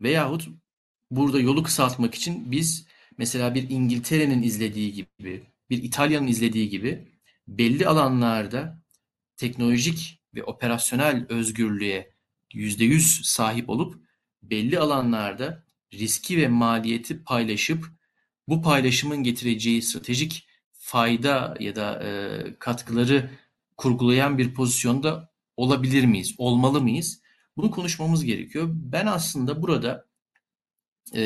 Veyahut burada yolu kısaltmak için biz mesela bir İngiltere'nin izlediği gibi, bir İtalya'nın izlediği gibi belli alanlarda teknolojik ve operasyonel özgürlüğe yüzde yüz sahip olup belli alanlarda riski ve maliyeti paylaşıp bu paylaşımın getireceği stratejik fayda ya da e, katkıları kurgulayan bir pozisyonda olabilir miyiz, olmalı mıyız? Bunu konuşmamız gerekiyor. Ben aslında burada e,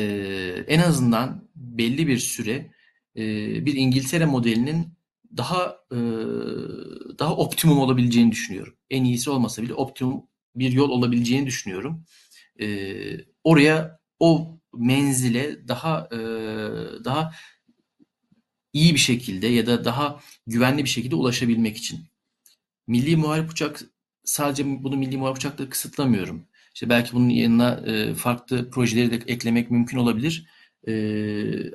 en azından belli bir süre e, bir İngiltere modelinin daha e, daha optimum olabileceğini düşünüyorum. En iyisi olmasa bile optimum bir yol olabileceğini düşünüyorum. E, oraya o menzile daha e, daha iyi bir şekilde ya da daha güvenli bir şekilde ulaşabilmek için. Milli Muharip Uçak sadece bunu Milli Muharip Uçak'la kısıtlamıyorum. İşte belki bunun yanına e, farklı projeleri de eklemek mümkün olabilir. E,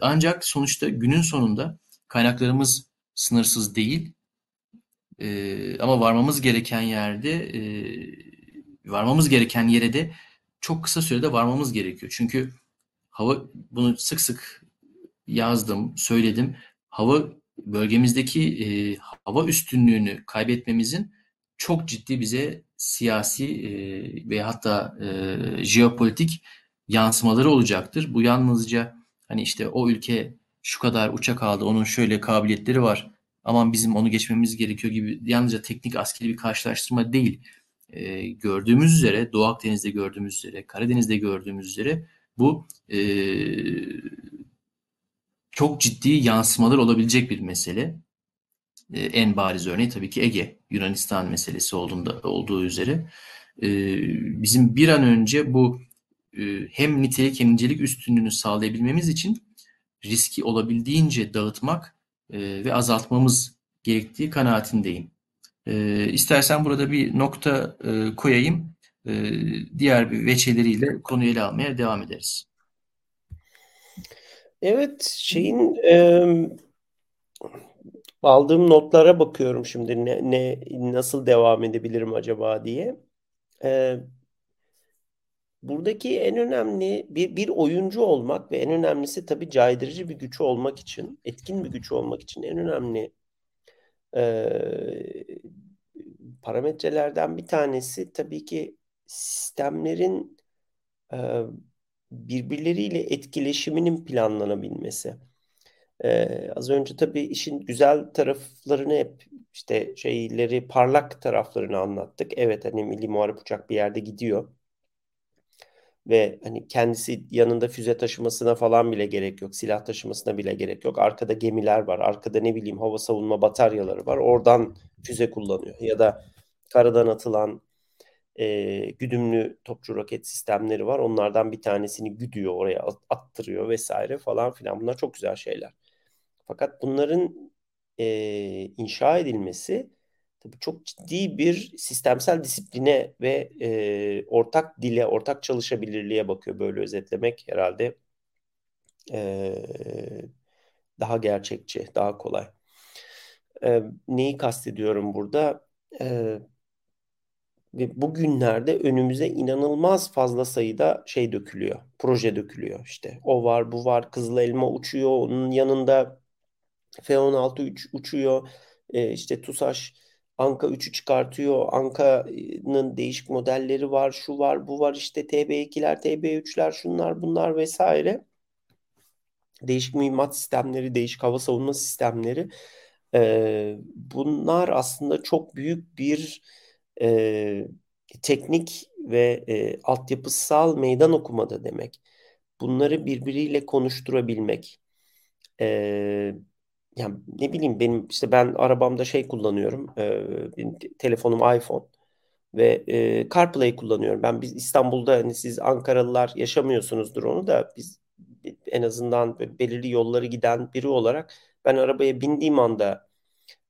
ancak sonuçta günün sonunda kaynaklarımız sınırsız değil. E, ama varmamız gereken yerde e, varmamız gereken yere de çok kısa sürede varmamız gerekiyor. Çünkü hava bunu sık sık yazdım, söyledim. Hava bölgemizdeki e, hava üstünlüğünü kaybetmemizin çok ciddi bize siyasi e, ve hatta e, jeopolitik yansımaları olacaktır. Bu yalnızca hani işte o ülke şu kadar uçak aldı, onun şöyle kabiliyetleri var. Aman bizim onu geçmemiz gerekiyor gibi yalnızca teknik askeri bir karşılaştırma değil. E, gördüğümüz üzere, Doğu Akdeniz'de gördüğümüz üzere, Karadeniz'de gördüğümüz üzere bu e, çok ciddi yansımalar olabilecek bir mesele. E, en bariz örneği tabii ki Ege, Yunanistan meselesi olduğunda olduğu üzere. E, bizim bir an önce bu e, hem nitelik hem nicelik üstünlüğünü sağlayabilmemiz için riski olabildiğince dağıtmak e, ve azaltmamız gerektiği kanaatindeyim. E, istersen burada bir nokta e, koyayım. Diğer veçeleriyle konuyu ele almaya devam ederiz. Evet, şeyin e, aldığım notlara bakıyorum şimdi ne, ne nasıl devam edebilirim acaba diye. E, buradaki en önemli bir, bir oyuncu olmak ve en önemlisi tabii caydırıcı bir güç olmak için, etkin bir güç olmak için en önemli e, parametrelerden bir tanesi tabii ki sistemlerin e, birbirleriyle etkileşiminin planlanabilmesi. Ee, az önce tabii işin güzel taraflarını hep işte şeyleri parlak taraflarını anlattık. Evet hani Milli Muharip Uçak bir yerde gidiyor. Ve hani kendisi yanında füze taşımasına falan bile gerek yok. Silah taşımasına bile gerek yok. Arkada gemiler var. Arkada ne bileyim hava savunma bataryaları var. Oradan füze kullanıyor. Ya da karadan atılan e, güdümlü topçu roket sistemleri var. Onlardan bir tanesini güdüyor oraya attırıyor vesaire falan filan. Bunlar çok güzel şeyler. Fakat bunların e, inşa edilmesi tabii çok ciddi bir sistemsel disipline ve e, ortak dile, ortak çalışabilirliğe bakıyor. Böyle özetlemek herhalde e, daha gerçekçi, daha kolay. E, neyi kastediyorum burada? E, bugünlerde önümüze inanılmaz fazla sayıda şey dökülüyor. Proje dökülüyor işte. O var, bu var. Kızıl elma uçuyor. Onun yanında F-16 uç, uçuyor. Ee, işte TUSAŞ Anka 3'ü çıkartıyor. Anka'nın değişik modelleri var. Şu var, bu var. işte TB2'ler, TB3'ler, şunlar, bunlar vesaire. Değişik mühimmat sistemleri, değişik hava savunma sistemleri. Ee, bunlar aslında çok büyük bir e, teknik ve e, altyapısal meydan okumada demek. Bunları birbiriyle konuşturabilmek. E, yani ne bileyim benim işte ben arabamda şey kullanıyorum. E, benim telefonum iPhone ve e, CarPlay kullanıyorum. Ben biz İstanbul'da hani siz Ankaralılar yaşamıyorsunuzdur onu da biz en azından belirli yolları giden biri olarak ben arabaya bindiğim anda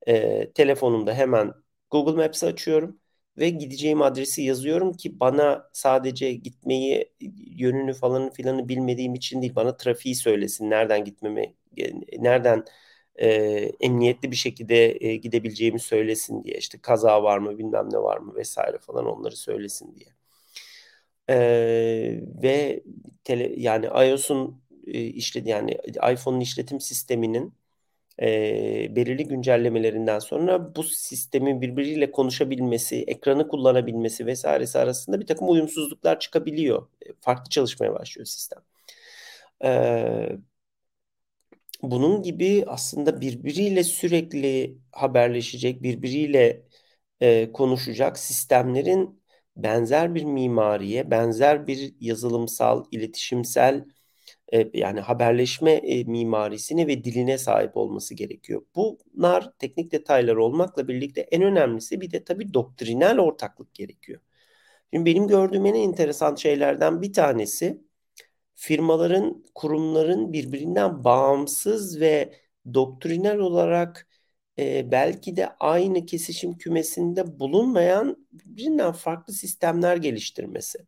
e, telefonumda hemen Google Maps'i açıyorum ve gideceğim adresi yazıyorum ki bana sadece gitmeyi yönünü falan filanı bilmediğim için değil bana trafiği söylesin nereden gitmemi nereden e, emniyetli bir şekilde e, gidebileceğimi söylesin diye işte kaza var mı bilmem ne var mı vesaire falan onları söylesin diye. E, ve tele, yani iOS'un e, işledi yani iPhone'un işletim sisteminin e, belirli güncellemelerinden sonra bu sistemin birbiriyle konuşabilmesi, ekranı kullanabilmesi vesairesi arasında bir takım uyumsuzluklar çıkabiliyor. Farklı çalışmaya başlıyor sistem. E, bunun gibi aslında birbiriyle sürekli haberleşecek, birbiriyle e, konuşacak sistemlerin benzer bir mimariye, benzer bir yazılımsal, iletişimsel e, yani haberleşme e, mimarisine ve diline sahip olması gerekiyor. Bunlar teknik detaylar olmakla birlikte en önemlisi bir de tabii doktrinal ortaklık gerekiyor. Şimdi benim gördüğüm en enteresan şeylerden bir tanesi firmaların, kurumların birbirinden bağımsız ve doktrinal olarak e, belki de aynı kesişim kümesinde bulunmayan birbirinden farklı sistemler geliştirmesi.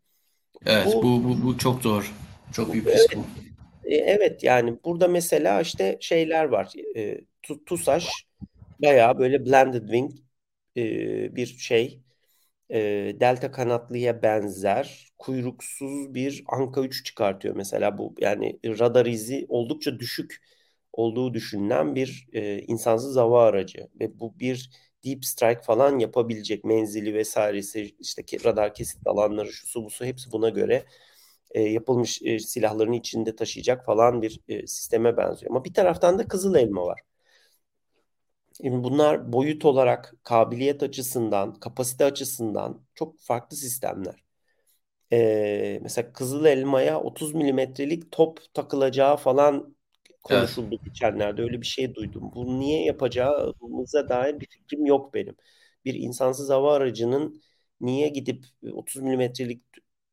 Evet, bu bu, bu, bu çok doğru. Çok büyük evet, bu. E, evet yani burada mesela işte şeyler var. E, TUSAŞ bayağı böyle blended wing e, bir şey. E, delta kanatlıya benzer kuyruksuz bir Anka 3 çıkartıyor mesela bu yani radar izi oldukça düşük olduğu düşünülen bir e, insansız hava aracı ve bu bir deep strike falan yapabilecek menzili vesairesi işte radar kesit alanları şu su bu su hepsi buna göre e, yapılmış e, silahların içinde taşıyacak falan bir e, sisteme benziyor. Ama bir taraftan da Kızıl Elma var. Şimdi bunlar boyut olarak, kabiliyet açısından, kapasite açısından çok farklı sistemler. Ee, mesela Kızıl Elma'ya 30 milimetrelik top takılacağı falan konuşuldu evet. geçenlerde. Öyle bir şey duydum. Bunu niye yapacağımıza dair bir fikrim yok benim. Bir insansız hava aracının niye gidip 30 milimetrelik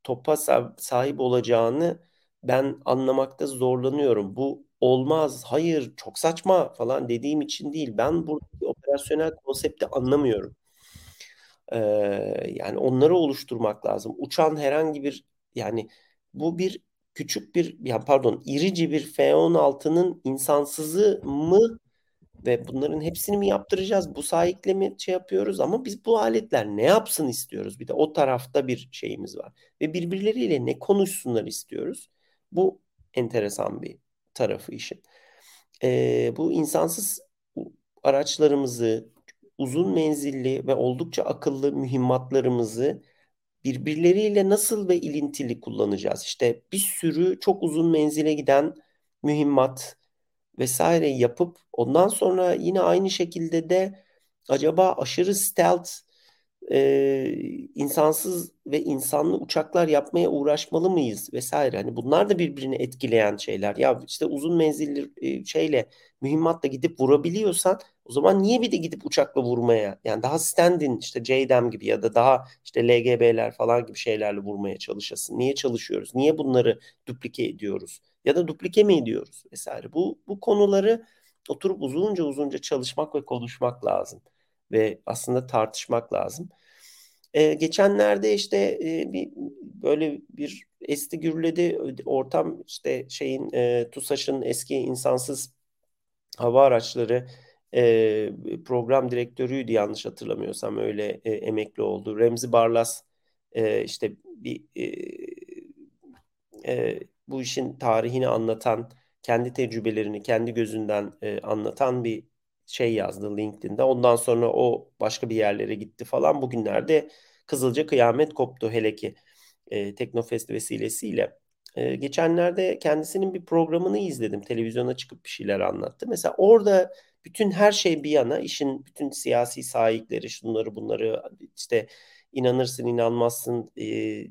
topa sahip olacağını ben anlamakta zorlanıyorum. Bu olmaz, hayır, çok saçma falan dediğim için değil. Ben buradaki operasyonel konsepti anlamıyorum. Ee, yani onları oluşturmak lazım. Uçan herhangi bir yani bu bir küçük bir yani pardon irici bir F-16'nın insansızı mı ve bunların hepsini mi yaptıracağız? Bu sahiple mi şey yapıyoruz? Ama biz bu aletler ne yapsın istiyoruz? Bir de o tarafta bir şeyimiz var. Ve birbirleriyle ne konuşsunlar istiyoruz? Bu enteresan bir tarafı işin. Ee, bu insansız araçlarımızı, uzun menzilli ve oldukça akıllı mühimmatlarımızı birbirleriyle nasıl ve ilintili kullanacağız? İşte bir sürü çok uzun menzile giden mühimmat vesaire yapıp ondan sonra yine aynı şekilde de acaba aşırı stealth e, insansız ve insanlı uçaklar yapmaya uğraşmalı mıyız vesaire. Hani bunlar da birbirini etkileyen şeyler. Ya işte uzun menzilli e, şeyle mühimmatla gidip vurabiliyorsan o zaman niye bir de gidip uçakla vurmaya yani daha stand-in işte JDAM gibi ya da daha işte LGB'ler falan gibi şeylerle vurmaya çalışasın. Niye çalışıyoruz? Niye bunları duplike ediyoruz? Ya da duplike mi ediyoruz vesaire. Bu bu konuları oturup uzunca uzunca çalışmak ve konuşmak lazım ve aslında tartışmak lazım. Ee, geçenlerde işte e, bir böyle bir esti gürledi ortam işte şeyin e, TUSAŞ'ın eski insansız hava araçları e, program direktörüydü yanlış hatırlamıyorsam öyle e, emekli oldu. Remzi Barlas e, işte bir e, e, bu işin tarihini anlatan, kendi tecrübelerini kendi gözünden e, anlatan bir şey yazdı LinkedIn'de. Ondan sonra o başka bir yerlere gitti falan. Bugünlerde Kızılca kıyamet koptu hele ki e, Teknofest vesilesiyle. E, geçenlerde kendisinin bir programını izledim. Televizyona çıkıp bir şeyler anlattı. Mesela orada bütün her şey bir yana işin bütün siyasi sahipleri şunları bunları işte inanırsın inanmazsın e,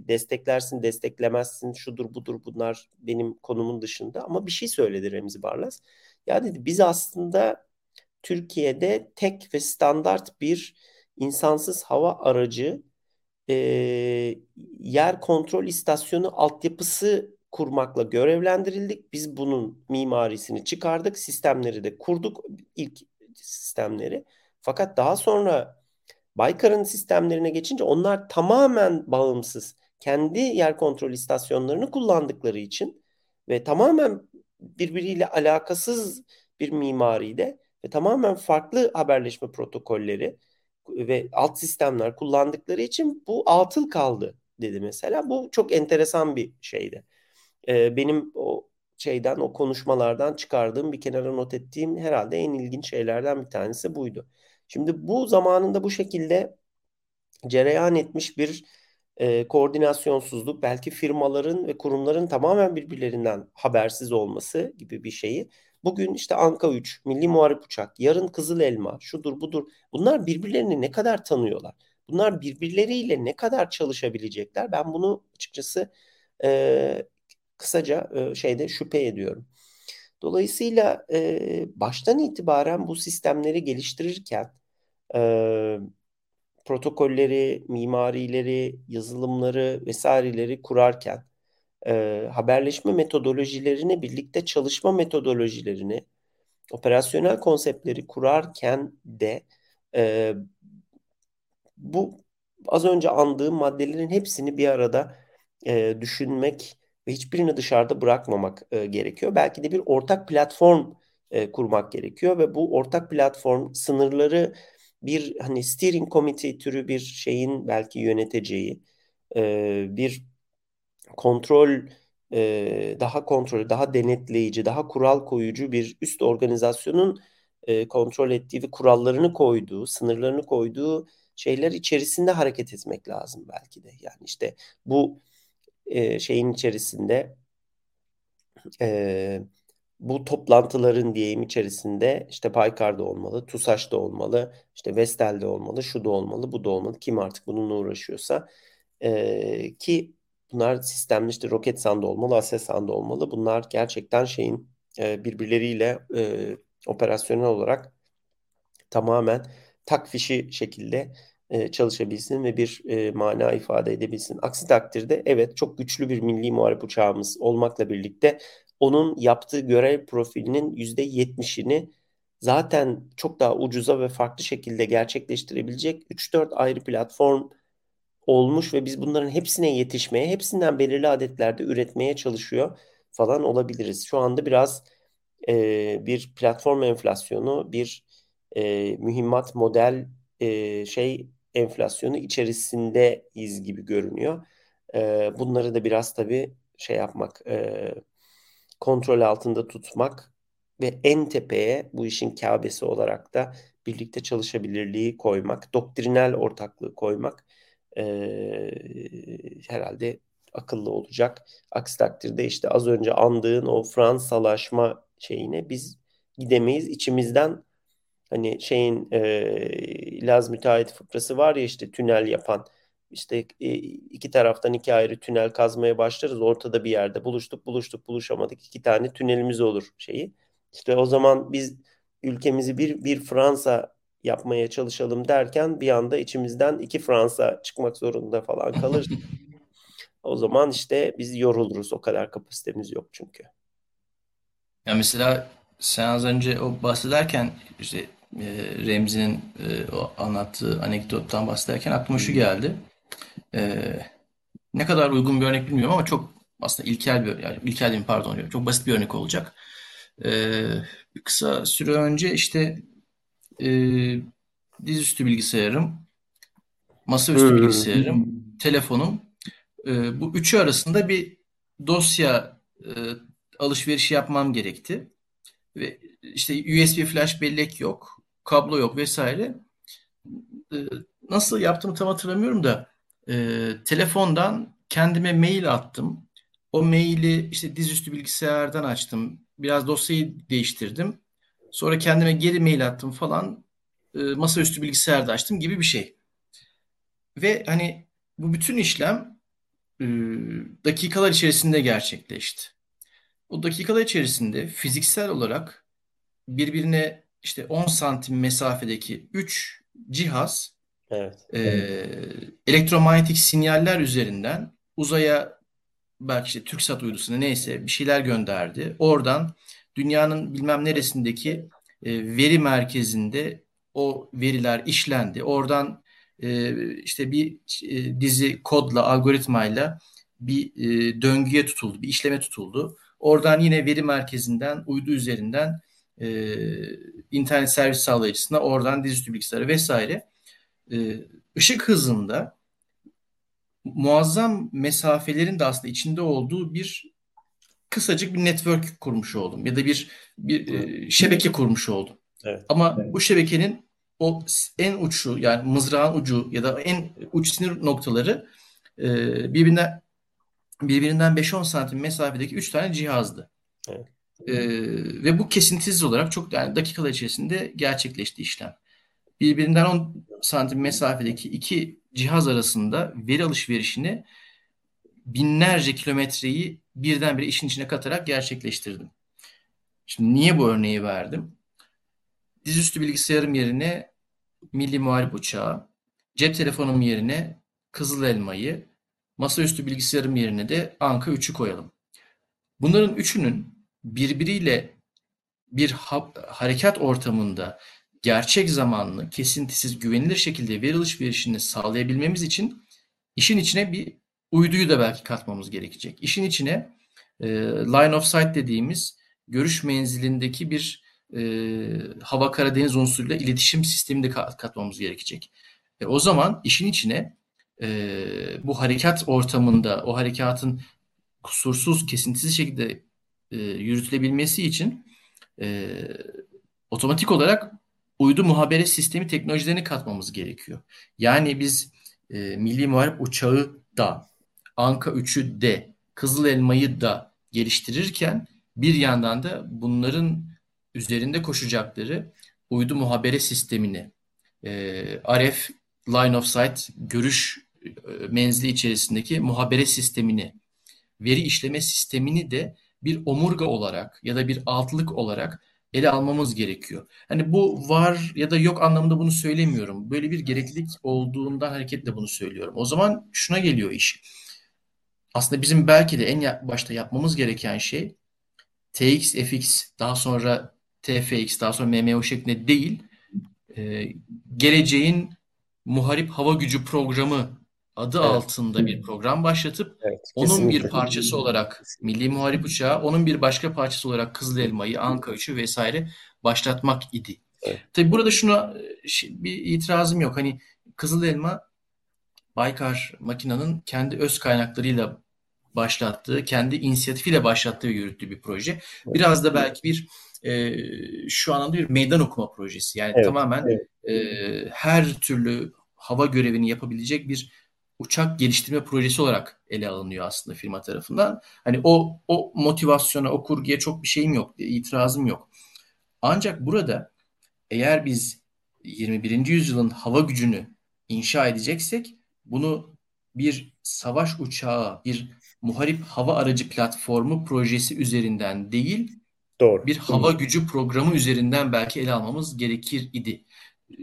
desteklersin desteklemezsin şudur budur bunlar benim konumun dışında ama bir şey söyledi Remzi Barlas. Ya dedi biz aslında Türkiye'de tek ve standart bir insansız hava aracı e, yer kontrol istasyonu altyapısı kurmakla görevlendirildik. Biz bunun mimarisini çıkardık, sistemleri de kurduk ilk sistemleri. Fakat daha sonra Baykar'ın sistemlerine geçince onlar tamamen bağımsız. Kendi yer kontrol istasyonlarını kullandıkları için ve tamamen birbiriyle alakasız bir mimaride ve tamamen farklı haberleşme protokolleri ve alt sistemler kullandıkları için bu atıl kaldı dedi mesela. Bu çok enteresan bir şeydi. Ee, benim o şeyden o konuşmalardan çıkardığım bir kenara not ettiğim herhalde en ilginç şeylerden bir tanesi buydu. Şimdi bu zamanında bu şekilde cereyan etmiş bir e, koordinasyonsuzluk belki firmaların ve kurumların tamamen birbirlerinden habersiz olması gibi bir şeyi Bugün işte Anka 3, Milli Muharip Uçak, yarın Kızıl Elma, şudur budur. Bunlar birbirlerini ne kadar tanıyorlar? Bunlar birbirleriyle ne kadar çalışabilecekler? Ben bunu açıkçası e, kısaca e, şeyde şüphe ediyorum. Dolayısıyla e, baştan itibaren bu sistemleri geliştirirken e, protokolleri, mimarileri, yazılımları vesaireleri kurarken e, haberleşme metodolojilerini, birlikte çalışma metodolojilerini, operasyonel konseptleri kurarken de e, bu az önce andığım maddelerin hepsini bir arada e, düşünmek ve hiçbirini dışarıda bırakmamak e, gerekiyor. Belki de bir ortak platform e, kurmak gerekiyor ve bu ortak platform sınırları bir hani steering committee türü bir şeyin belki yöneteceği e, bir kontrol e, daha kontrol, daha denetleyici, daha kural koyucu bir üst organizasyonun e, kontrol ettiği ve kurallarını koyduğu, sınırlarını koyduğu şeyler içerisinde hareket etmek lazım belki de. Yani işte bu e, şeyin içerisinde e, bu toplantıların diyeyim içerisinde işte Baykar'da olmalı, TUSAŞ'da olmalı, işte Vestel'de olmalı, şu da olmalı, bu da olmalı. Kim artık bununla uğraşıyorsa e, ki bunlar sistemli işte Roketsan'da olmalı, Aselsan'da olmalı. Bunlar gerçekten şeyin e, birbirleriyle e, operasyonel olarak tamamen takfişi şekilde e, çalışabilsin ve bir e, mana ifade edebilsin. Aksi takdirde evet çok güçlü bir milli muharip uçağımız olmakla birlikte onun yaptığı görev profilinin %70'ini zaten çok daha ucuza ve farklı şekilde gerçekleştirebilecek 3-4 ayrı platform olmuş ve biz bunların hepsine yetişmeye, hepsinden belirli adetlerde üretmeye çalışıyor falan olabiliriz. Şu anda biraz e, bir platform enflasyonu, bir e, mühimmat model e, şey enflasyonu içerisindeyiz gibi görünüyor. E, bunları da biraz tabii şey yapmak, e, kontrol altında tutmak ve en tepeye bu işin kâbesi olarak da birlikte çalışabilirliği koymak, doktrinal ortaklığı koymak e, herhalde akıllı olacak. Aksi takdirde işte az önce andığın o Fransalaşma şeyine biz gidemeyiz. İçimizden hani şeyin e, Laz müteahhit fıkrası var ya işte tünel yapan işte e, iki taraftan iki ayrı tünel kazmaya başlarız. Ortada bir yerde buluştuk, buluştuk, buluşamadık. iki tane tünelimiz olur şeyi. İşte o zaman biz ülkemizi bir, bir Fransa yapmaya çalışalım derken bir anda içimizden iki Fransa çıkmak zorunda falan kalır. o zaman işte biz yoruluruz. O kadar kapasitemiz yok çünkü. Ya mesela sen az önce o bahsederken işte e, Remzi'nin e, o anlattığı anekdottan bahsederken aklıma şu geldi. E, ne kadar uygun bir örnek bilmiyorum ama çok aslında ilkel bir yani ilkel değil pardon çok basit bir örnek olacak. E, bir kısa süre önce işte e, dizüstü bilgisayarım, masaüstü bilgisayarım, telefonum e, bu üçü arasında bir dosya e, alışverişi yapmam gerekti. Ve işte USB flash bellek yok, kablo yok vesaire. E, nasıl yaptığımı tam hatırlamıyorum da e, telefondan kendime mail attım. O maili işte dizüstü bilgisayardan açtım. Biraz dosyayı değiştirdim. Sonra kendime geri mail attım falan. E, masaüstü bilgisayarda açtım gibi bir şey. Ve hani bu bütün işlem e, dakikalar içerisinde gerçekleşti. O dakikalar içerisinde fiziksel olarak birbirine işte 10 santim mesafedeki 3 cihaz evet. e, elektromanyetik sinyaller üzerinden uzaya belki işte TürkSat uydusuna neyse bir şeyler gönderdi. Oradan dünyanın bilmem neresindeki e, veri merkezinde o veriler işlendi. Oradan e, işte bir e, dizi kodla, algoritmayla bir e, döngüye tutuldu, bir işleme tutuldu. Oradan yine veri merkezinden, uydu üzerinden e, internet servis sağlayıcısına, oradan dizüstü bilgisayara vesaire ışık hızında muazzam mesafelerin de aslında içinde olduğu bir kısacık bir network kurmuş oldum ya da bir bir e, şebeke kurmuş oldum. Evet. Ama evet. bu şebekenin o en uçu yani mızrağın ucu ya da en uç sinir noktaları e, birbirinden birbirinden 5-10 santim mesafedeki 3 tane cihazdı. Evet. E, ve bu kesintisiz olarak çok yani dakikalar içerisinde gerçekleşti işlem. Birbirinden 10 santim mesafedeki iki cihaz arasında veri alışverişini binlerce kilometreyi birdenbire işin içine katarak gerçekleştirdim. Şimdi niye bu örneği verdim? Dizüstü bilgisayarım yerine Milli Muharip Uçağı, cep telefonum yerine Kızıl Elma'yı, masaüstü bilgisayarım yerine de Anka 3'ü koyalım. Bunların üçünün birbiriyle bir ha harekat ortamında gerçek zamanlı, kesintisiz, güvenilir şekilde veri alışverişini sağlayabilmemiz için işin içine bir uyduyu da belki katmamız gerekecek. İşin içine e, line of sight dediğimiz görüş menzilindeki bir e, hava Karadeniz unsuruyla iletişim sistemini de katmamız gerekecek. E, o zaman işin içine e, bu harekat ortamında o harekatın kusursuz, kesintisiz şekilde e, yürütülebilmesi için e, otomatik olarak uydu muhabere sistemi teknolojilerini katmamız gerekiyor. Yani biz e, Milli Muharip Uçağı da, Anka 3'ü de, Kızıl Elma'yı da geliştirirken bir yandan da bunların üzerinde koşacakları uydu muhabere sistemini, e, RF Line of Sight görüş e, menzili içerisindeki muhabere sistemini, veri işleme sistemini de bir omurga olarak ya da bir altlık olarak ele almamız gerekiyor. Hani bu var ya da yok anlamında bunu söylemiyorum. Böyle bir gereklilik olduğundan hareketle bunu söylüyorum. O zaman şuna geliyor iş. Aslında bizim belki de en başta yapmamız gereken şey TX, FX, daha sonra TFX, daha sonra MMO şeklinde değil, e, geleceğin muharip hava gücü programı adı evet. altında bir program başlatıp evet, onun bir parçası olarak Milli Muharip Uçağı, onun bir başka parçası olarak Kızıl Elma'yı, Anka 3'ü vesaire başlatmak idi. Evet. Tabii burada şuna bir itirazım yok. Hani Kızıl Elma Baykar makinanın kendi öz kaynaklarıyla başlattığı, kendi inisiyatifiyle başlattığı ve yürüttüğü bir proje. Biraz da belki bir e, şu anlamda bir meydan okuma projesi. Yani evet, tamamen evet. E, her türlü hava görevini yapabilecek bir uçak geliştirme projesi olarak ele alınıyor aslında firma tarafından. Hani o o motivasyona, o kurguya çok bir şeyim yok, itirazım yok. Ancak burada eğer biz 21. yüzyılın hava gücünü inşa edeceksek bunu bir savaş uçağı, bir muharip hava aracı platformu projesi üzerinden değil, Doğru. bir hava gücü programı üzerinden belki ele almamız gerekir idi.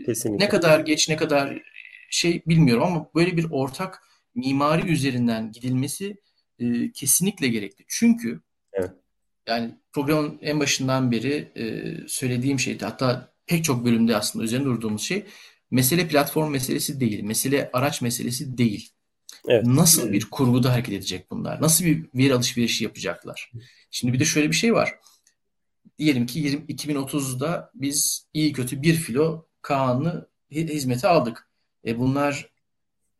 Kesinlikle. Ne kadar geç, ne kadar şey bilmiyorum ama böyle bir ortak mimari üzerinden gidilmesi e, kesinlikle gerekli. Çünkü evet. yani programın en başından beri e, söylediğim şeydi. Hatta pek çok bölümde aslında üzerinde durduğumuz şey mesele platform meselesi değil. Mesele araç meselesi değil. Evet. Nasıl bir kurguda hareket edecek bunlar? Nasıl bir veri alışverişi yapacaklar? Şimdi bir de şöyle bir şey var. Diyelim ki 20, 2030'da biz iyi kötü bir filo Kaan'ı hizmete aldık. E bunlar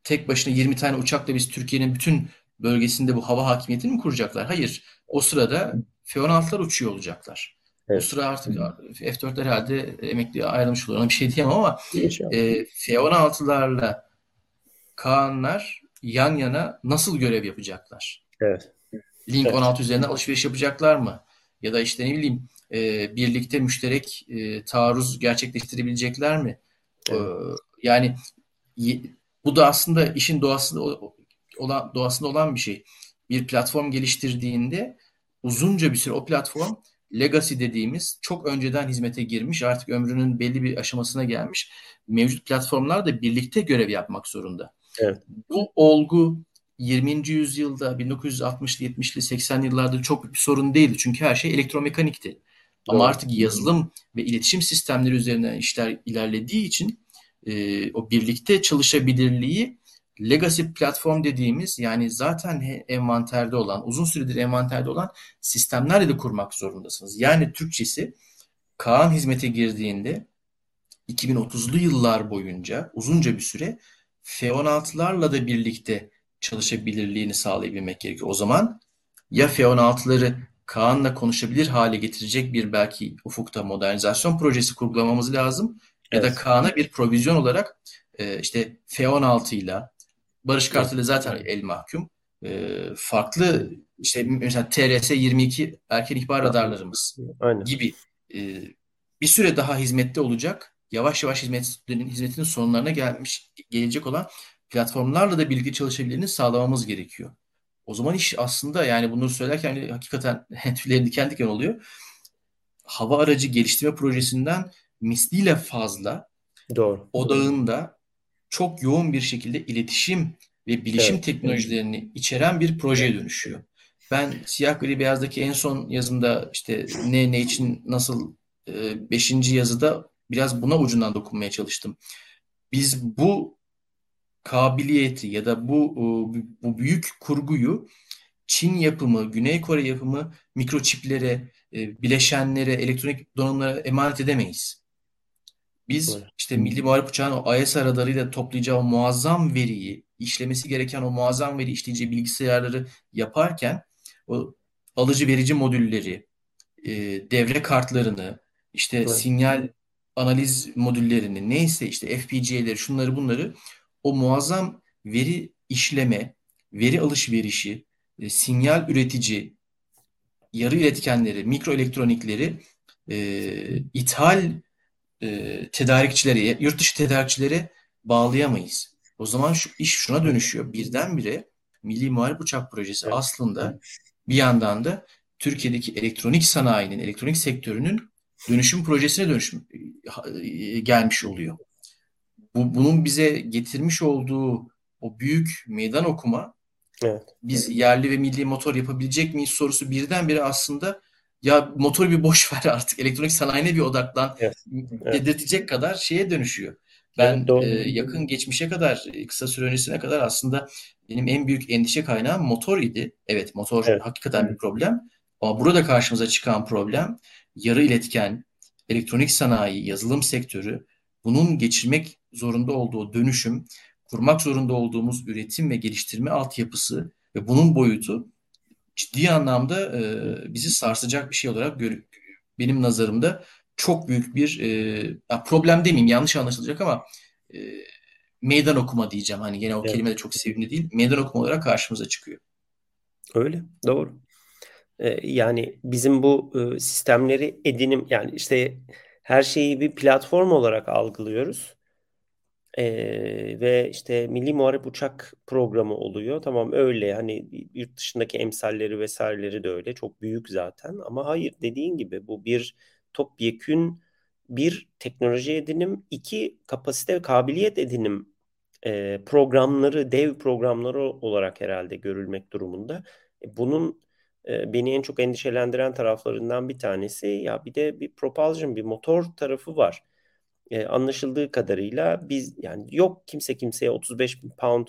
tek başına 20 tane uçakla biz Türkiye'nin bütün bölgesinde bu hava hakimiyetini mi kuracaklar? Hayır. O sırada F-16'lar uçuyor olacaklar. Evet. O sıra artık F-4'ler herhalde emekli ayrılmış oluyor. Ona bir şey diyemem ama e, F-16'larla Kaanlar yan yana nasıl görev yapacaklar? Evet. Link evet. 16 üzerinden alışveriş yapacaklar mı? Ya da işte ne bileyim e, birlikte müşterek e, taarruz gerçekleştirebilecekler mi? Evet. E, yani bu da aslında işin doğasında olan doğasında olan bir şey. Bir platform geliştirdiğinde uzunca bir süre o platform legacy dediğimiz çok önceden hizmete girmiş artık ömrünün belli bir aşamasına gelmiş mevcut platformlar da birlikte görev yapmak zorunda. Evet. Bu olgu 20. yüzyılda 1960'lı 70'li 80'li yıllarda çok bir sorun değildi. Çünkü her şey elektromekanikti. Ama artık yazılım ve iletişim sistemleri üzerinden işler ilerlediği için e, o birlikte çalışabilirliği legacy platform dediğimiz yani zaten envanterde olan, uzun süredir envanterde olan sistemlerle de kurmak zorundasınız. Yani Türkçesi Kaan hizmete girdiğinde 2030'lu yıllar boyunca uzunca bir süre F-16'larla da birlikte çalışabilirliğini sağlayabilmek gerekiyor. O zaman ya F-16'ları Kaan'la konuşabilir hale getirecek bir belki ufukta modernizasyon projesi kurgulamamız lazım. Evet. Ya da Kaan'a bir provizyon olarak e, işte F-16 ile Barış Kartal ile zaten el mahkum. E, farklı işte mesela TRS-22 erken ihbar radarlarımız Aynen. gibi e, bir süre daha hizmette olacak. Yavaş yavaş hizmetinin, hizmetinin sonlarına gelmiş gelecek olan platformlarla da birlikte çalışabildiğini sağlamamız gerekiyor. O zaman iş aslında yani bunları söylerken hani hakikaten tüylerim diken diken oluyor. Hava aracı geliştirme projesinden misliyle fazla Doğru. odağında çok yoğun bir şekilde iletişim ve bilişim evet. teknolojilerini içeren bir projeye dönüşüyor. Ben siyah gri beyazdaki en son yazımda işte ne ne için nasıl e, beşinci yazıda biraz buna ucundan dokunmaya çalıştım. Biz bu kabiliyeti ya da bu bu büyük kurguyu Çin yapımı, Güney Kore yapımı mikroçiplere, e, bileşenlere, elektronik donanımlara emanet edemeyiz. Biz Doğru. işte Milli Muharip Uçağı'nın o ISR radarıyla toplayacağı o muazzam veriyi, işlemesi gereken o muazzam veri işleyeceği bilgisayarları yaparken o alıcı verici modülleri, e, devre kartlarını, işte evet. sinyal analiz modüllerini, neyse işte FPGA'leri, şunları bunları o muazzam veri işleme, veri alışverişi, e, sinyal üretici, yarı iletkenleri, mikro elektronikleri e, ithal e, tedarikçilere, yurt dışı tedarikçilere bağlayamayız. O zaman şu iş şuna dönüşüyor. Birdenbire Milli Muharip Uçak Projesi evet. aslında bir yandan da Türkiye'deki elektronik sanayinin, elektronik sektörünün dönüşüm projesine dönüşüm e, gelmiş oluyor. Bu, bunun bize getirmiş olduğu o büyük meydan okuma evet. biz yerli ve milli motor yapabilecek miyiz sorusu birdenbire aslında ya motoru bir boş ver artık elektronik sanayine bir odaklan evet. dedirtecek kadar şeye dönüşüyor. Ben evet, e, yakın geçmişe kadar, kısa süre öncesine kadar aslında benim en büyük endişe kaynağım motor idi. Evet motor evet. hakikaten bir problem. Ama burada karşımıza çıkan problem yarı iletken, elektronik sanayi, yazılım sektörü bunun geçirmek zorunda olduğu dönüşüm, kurmak zorunda olduğumuz üretim ve geliştirme altyapısı ve bunun boyutu ciddi anlamda e, bizi sarsacak bir şey olarak gör benim nazarımda çok büyük bir e, problem demeyeyim yanlış anlaşılacak ama e, meydan okuma diyeceğim. Hani gene o evet. kelime de çok sevimli değil. Meydan okuma olarak karşımıza çıkıyor. Öyle doğru. Ee, yani bizim bu e, sistemleri edinim yani işte her şeyi bir platform olarak algılıyoruz. Ee, ve işte Milli Muharip Uçak Programı oluyor. Tamam öyle hani yurt dışındaki emsalleri vesaireleri de öyle. Çok büyük zaten ama hayır dediğin gibi bu bir topyekün bir teknoloji edinim, iki kapasite ve kabiliyet edinim e, programları, dev programları olarak herhalde görülmek durumunda. E, bunun e, beni en çok endişelendiren taraflarından bir tanesi ya bir de bir propulsion, bir motor tarafı var. E, anlaşıldığı kadarıyla biz yani yok kimse kimseye 35 bin pound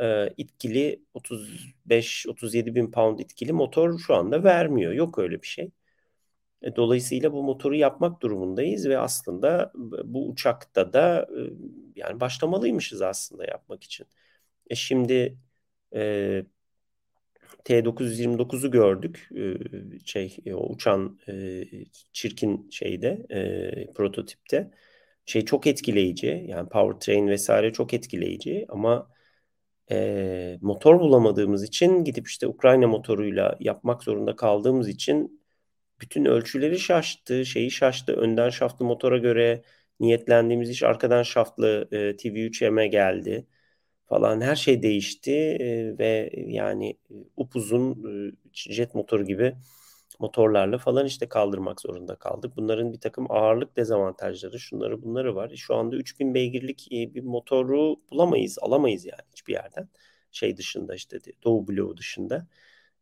e, itkili 35-37 bin pound itkili motor şu anda vermiyor. Yok öyle bir şey. E, dolayısıyla bu motoru yapmak durumundayız ve aslında bu uçakta da e, yani başlamalıymışız aslında yapmak için. E şimdi e, T929'u gördük. E, şey o uçan e, çirkin şeyde e, prototipte. Şey çok etkileyici. Yani powertrain vesaire çok etkileyici ama e, motor bulamadığımız için gidip işte Ukrayna motoruyla yapmak zorunda kaldığımız için bütün ölçüleri şaştı, şeyi şaştı. Önden şaftlı motora göre niyetlendiğimiz iş arkadan şaftlı e, TV3M'e geldi falan her şey değişti e, ve yani upuzun e, jet motoru gibi motorlarla falan işte kaldırmak zorunda kaldık. Bunların bir takım ağırlık dezavantajları, şunları bunları var. Şu anda 3000 beygirlik bir motoru bulamayız, alamayız yani hiçbir yerden. Şey dışında işte Doğu bloğu dışında.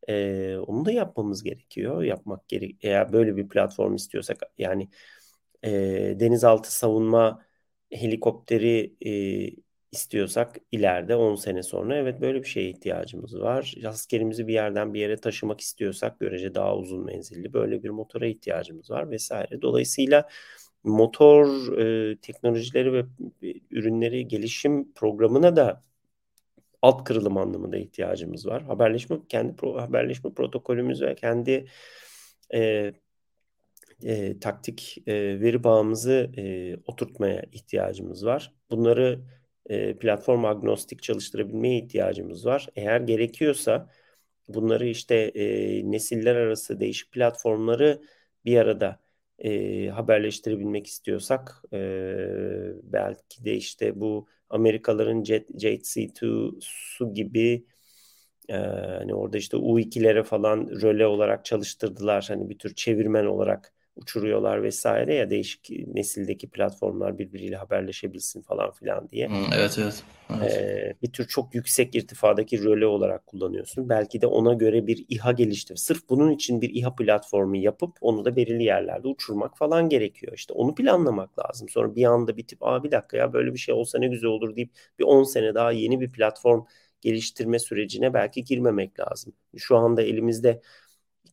E, onu da yapmamız gerekiyor. Yapmak gerek eğer böyle bir platform istiyorsak yani e, denizaltı savunma helikopteri e, istiyorsak ileride 10 sene sonra evet böyle bir şeye ihtiyacımız var. Askerimizi bir yerden bir yere taşımak istiyorsak görece daha uzun menzilli böyle bir motora ihtiyacımız var vesaire. Dolayısıyla motor e, teknolojileri ve ürünleri gelişim programına da alt kırılım anlamında ihtiyacımız var. Haberleşme kendi pro, haberleşme protokolümüz ve kendi e, e, taktik e, veri bağımızı e, oturtmaya ihtiyacımız var. Bunları e, platform agnostik çalıştırabilmeye ihtiyacımız var. Eğer gerekiyorsa bunları işte e, nesiller arası değişik platformları bir arada e, haberleştirebilmek istiyorsak e, belki de işte bu Amerikalıların Jet, JC2'su gibi e, hani orada işte U2'lere falan röle olarak çalıştırdılar. Hani bir tür çevirmen olarak uçuruyorlar vesaire ya değişik nesildeki platformlar birbiriyle haberleşebilsin falan filan diye. evet evet. evet. Ee, bir tür çok yüksek irtifadaki röle olarak kullanıyorsun. Belki de ona göre bir İHA geliştir. Sırf bunun için bir İHA platformu yapıp onu da belirli yerlerde uçurmak falan gerekiyor. İşte onu planlamak lazım. Sonra bir anda bitip aa bir dakika ya böyle bir şey olsa ne güzel olur deyip bir 10 sene daha yeni bir platform geliştirme sürecine belki girmemek lazım. Şu anda elimizde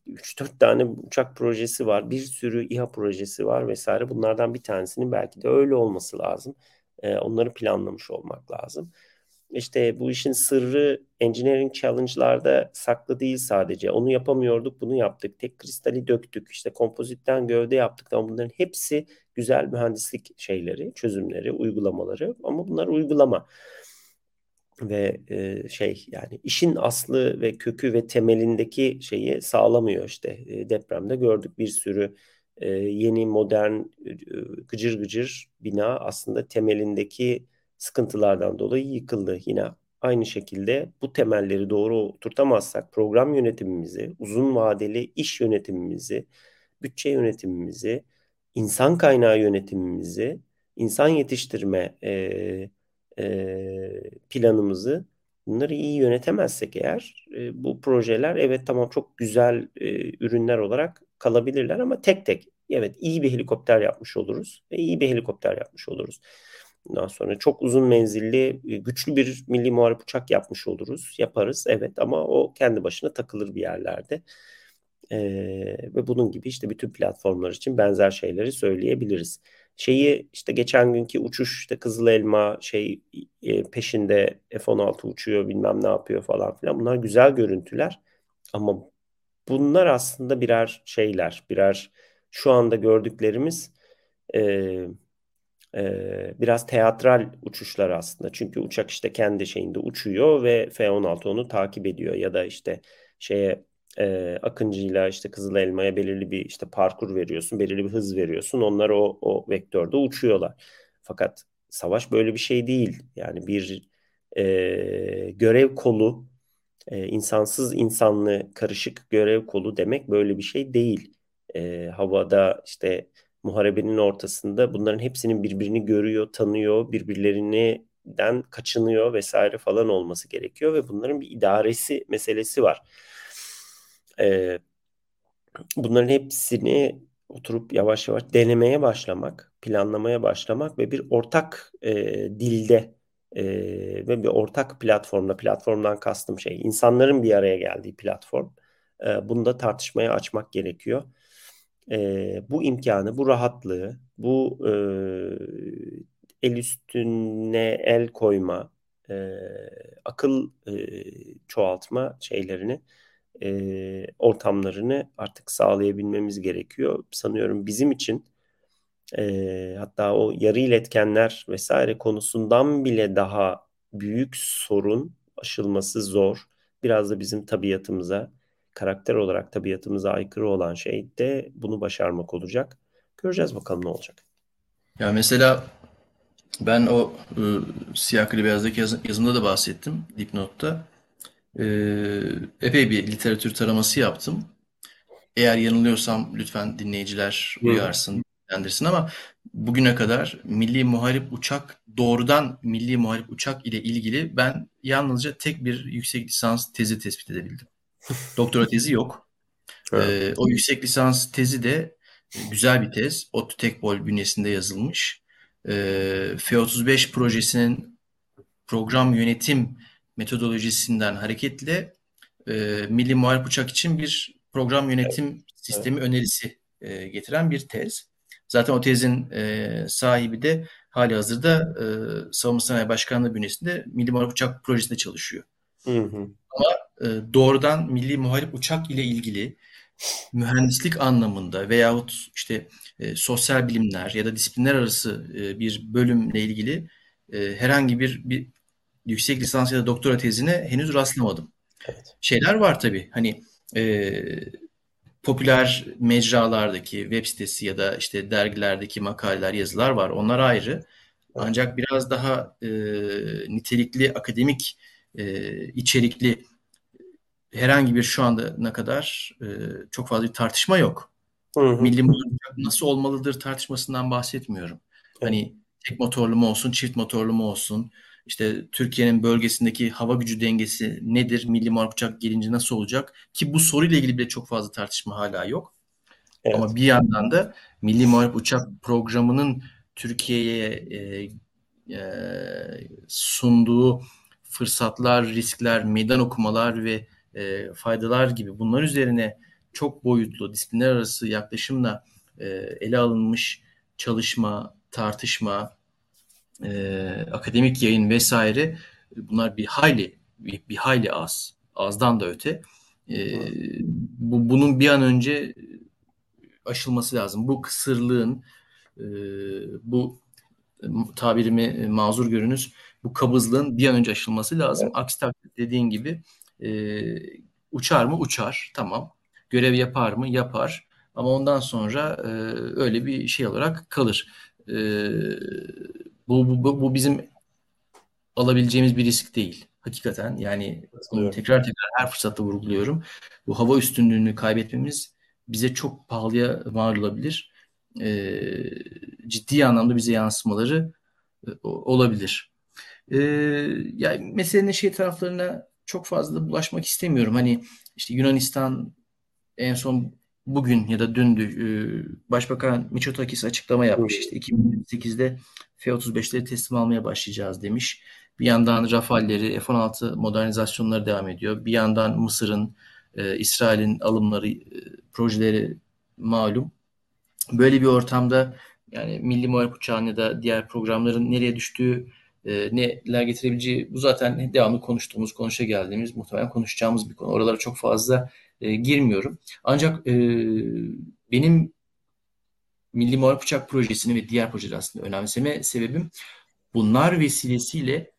3-4 tane uçak projesi var. Bir sürü İHA projesi var vesaire. Bunlardan bir tanesinin belki de öyle olması lazım. E, onları planlamış olmak lazım. işte bu işin sırrı engineering challenge'larda saklı değil sadece. Onu yapamıyorduk, bunu yaptık. Tek kristali döktük. İşte kompozitten gövde yaptık. Ama bunların hepsi güzel mühendislik şeyleri, çözümleri, uygulamaları. Ama bunlar uygulama ve e, şey yani işin aslı ve kökü ve temelindeki şeyi sağlamıyor işte e, depremde gördük bir sürü e, yeni modern e, gıcır gıcır bina aslında temelindeki sıkıntılardan dolayı yıkıldı. Yine aynı şekilde bu temelleri doğru oturtamazsak program yönetimimizi, uzun vadeli iş yönetimimizi, bütçe yönetimimizi, insan kaynağı yönetimimizi, insan yetiştirme e, e, planımızı bunları iyi yönetemezsek eğer e, bu projeler evet tamam çok güzel e, ürünler olarak kalabilirler ama tek tek evet iyi bir helikopter yapmış oluruz ve iyi bir helikopter yapmış oluruz. Bundan sonra çok uzun menzilli, güçlü bir milli muharip uçak yapmış oluruz. Yaparız evet ama o kendi başına takılır bir yerlerde. Ee, ve bunun gibi işte bütün platformlar için benzer şeyleri söyleyebiliriz. Şeyi işte geçen günkü uçuş işte Kızıl Elma şey e, peşinde F-16 uçuyor bilmem ne yapıyor falan filan. Bunlar güzel görüntüler ama bunlar aslında birer şeyler, birer şu anda gördüklerimiz e, e, biraz teatral uçuşlar aslında. Çünkü uçak işte kendi şeyinde uçuyor ve F-16 onu takip ediyor ya da işte şeye e, Akıncı'yla işte Kızıl Elma'ya belirli bir işte parkur veriyorsun, belirli bir hız veriyorsun. Onlar o, o vektörde uçuyorlar. Fakat savaş böyle bir şey değil. Yani bir e, görev kolu, e, insansız insanlı karışık görev kolu demek böyle bir şey değil. E, havada işte muharebenin ortasında bunların hepsinin birbirini görüyor, tanıyor, birbirlerinden kaçınıyor vesaire falan olması gerekiyor ve bunların bir idaresi meselesi var. E, bunların hepsini oturup yavaş yavaş denemeye başlamak, planlamaya başlamak ve bir ortak e, dilde e, ve bir ortak platformda, platformdan kastım şey, insanların bir araya geldiği platform. E, bunu da tartışmaya açmak gerekiyor. E, bu imkanı, bu rahatlığı, bu e, el üstüne el koyma, e, akıl e, çoğaltma şeylerini e, ortamlarını artık sağlayabilmemiz gerekiyor. Sanıyorum bizim için e, hatta o yarı iletkenler vesaire konusundan bile daha büyük sorun aşılması zor. Biraz da bizim tabiatımıza, karakter olarak tabiatımıza aykırı olan şey de bunu başarmak olacak. Göreceğiz bakalım ne olacak. Ya mesela ben o e, siyah beyazdaki yazı, yazımda da bahsettim dipnotta e, epey bir literatür taraması yaptım. Eğer yanılıyorsam lütfen dinleyiciler uyarsın, bilgilendirsin ama bugüne kadar milli muharip uçak doğrudan milli muharip uçak ile ilgili ben yalnızca tek bir yüksek lisans tezi tespit edebildim. Doktora tezi yok. Ee, o yüksek lisans tezi de güzel bir tez. ODTÜ Tekbol bünyesinde yazılmış. Ee, F-35 projesinin program yönetim metodolojisinden hareketle e, Milli Muharip Uçak için bir program yönetim evet. sistemi evet. önerisi e, getiren bir tez. Zaten o tezin e, sahibi de hali hazırda e, Savunma Sanayi Başkanlığı bünyesinde Milli Muharip Uçak projesinde çalışıyor. Hı hı. Ama e, doğrudan Milli Muharip Uçak ile ilgili mühendislik anlamında veyahut işte e, sosyal bilimler ya da disiplinler arası e, bir bölümle ilgili e, herhangi bir, bir yüksek lisans ya da doktora tezine henüz rastlamadım. Evet. Şeyler var tabii. Hani e, popüler mecralardaki web sitesi ya da işte dergilerdeki makaleler, yazılar var. Onlar ayrı. Ancak biraz daha e, nitelikli, akademik, e, içerikli herhangi bir şu anda ne kadar e, çok fazla bir tartışma yok. Hı hı. Milli motor nasıl olmalıdır tartışmasından bahsetmiyorum. Evet. Hani tek motorlu mu olsun, çift motorlu mu olsun, işte Türkiye'nin bölgesindeki hava gücü dengesi nedir? Milli Muharip Uçak gelince nasıl olacak? Ki bu soruyla ilgili bile çok fazla tartışma hala yok. Evet. Ama bir yandan da Milli Muharip Uçak programının Türkiye'ye e, e, sunduğu fırsatlar, riskler, meydan okumalar ve e, faydalar gibi bunlar üzerine çok boyutlu disiplinler arası yaklaşımla e, ele alınmış çalışma, tartışma, e, akademik yayın vesaire bunlar bir hayli bir, bir hayli az. Azdan da öte. E, bu, bunun bir an önce aşılması lazım. Bu kısırlığın e, bu tabirimi mazur görünüz bu kabızlığın bir an önce aşılması lazım. Evet. Aksi takdirde dediğin gibi e, uçar mı? Uçar. Tamam. Görev yapar mı? Yapar. Ama ondan sonra e, öyle bir şey olarak kalır. E, bu, bu, bu bizim alabileceğimiz bir risk değil. Hakikaten yani tekrar tekrar her fırsatta vurguluyorum. Bu hava üstünlüğünü kaybetmemiz bize çok pahalıya mal olabilir. E, ciddi anlamda bize yansımaları e, olabilir. E, yani meselenin şey taraflarına çok fazla bulaşmak istemiyorum. Hani işte Yunanistan en son bugün ya da dündü e, Başbakan Mitsotakis açıklama yapmış. İşte 2008'de F-35'leri teslim almaya başlayacağız demiş. Bir yandan Rafal'leri, F-16 modernizasyonları devam ediyor. Bir yandan Mısır'ın, e, İsrail'in alımları, e, projeleri malum. Böyle bir ortamda yani Milli Muharip Uçağı'nın ya da diğer programların nereye düştüğü, e, neler getirebileceği bu zaten devamlı konuştuğumuz, konuşa geldiğimiz, muhtemelen konuşacağımız bir konu. Oralara çok fazla e, girmiyorum. Ancak e, benim Milli Muharip Uçak Projesi'ni ve diğer projeleri aslında önemseme sebebim bunlar vesilesiyle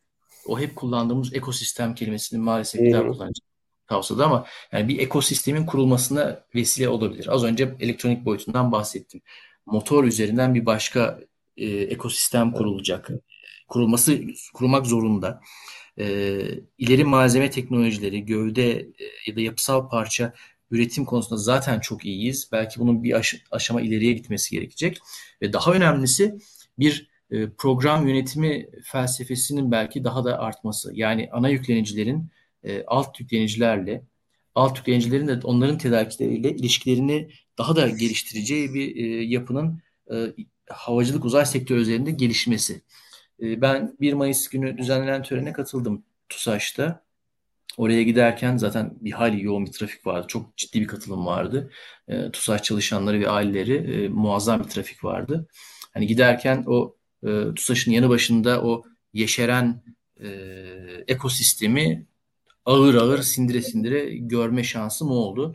o hep kullandığımız ekosistem kelimesini maalesef bir daha kullanacağım tavsiyede ama yani bir ekosistemin kurulmasına vesile olabilir. Az önce elektronik boyutundan bahsettim. Motor üzerinden bir başka e, ekosistem kurulacak. Kurulması kurulmak zorunda. E, ileri malzeme teknolojileri, gövde e, ya da yapısal parça üretim konusunda zaten çok iyiyiz. Belki bunun bir aş- aşama ileriye gitmesi gerekecek. Ve daha önemlisi bir e, program yönetimi felsefesinin belki daha da artması. Yani ana yüklenicilerin e, alt yüklenicilerle, alt yüklenicilerin de onların tedarikleriyle ilişkilerini daha da geliştireceği bir e, yapının e, havacılık uzay sektörü üzerinde gelişmesi. E, ben 1 Mayıs günü düzenlenen törene katıldım TUSAŞ'ta. Oraya giderken zaten bir hali yoğun bir trafik vardı. Çok ciddi bir katılım vardı. E, TUSAŞ çalışanları ve aileleri e, muazzam bir trafik vardı. Hani giderken o e, TUSAŞ'ın yanı başında o yeşeren e, ekosistemi ağır ağır sindire sindire görme şansım oldu.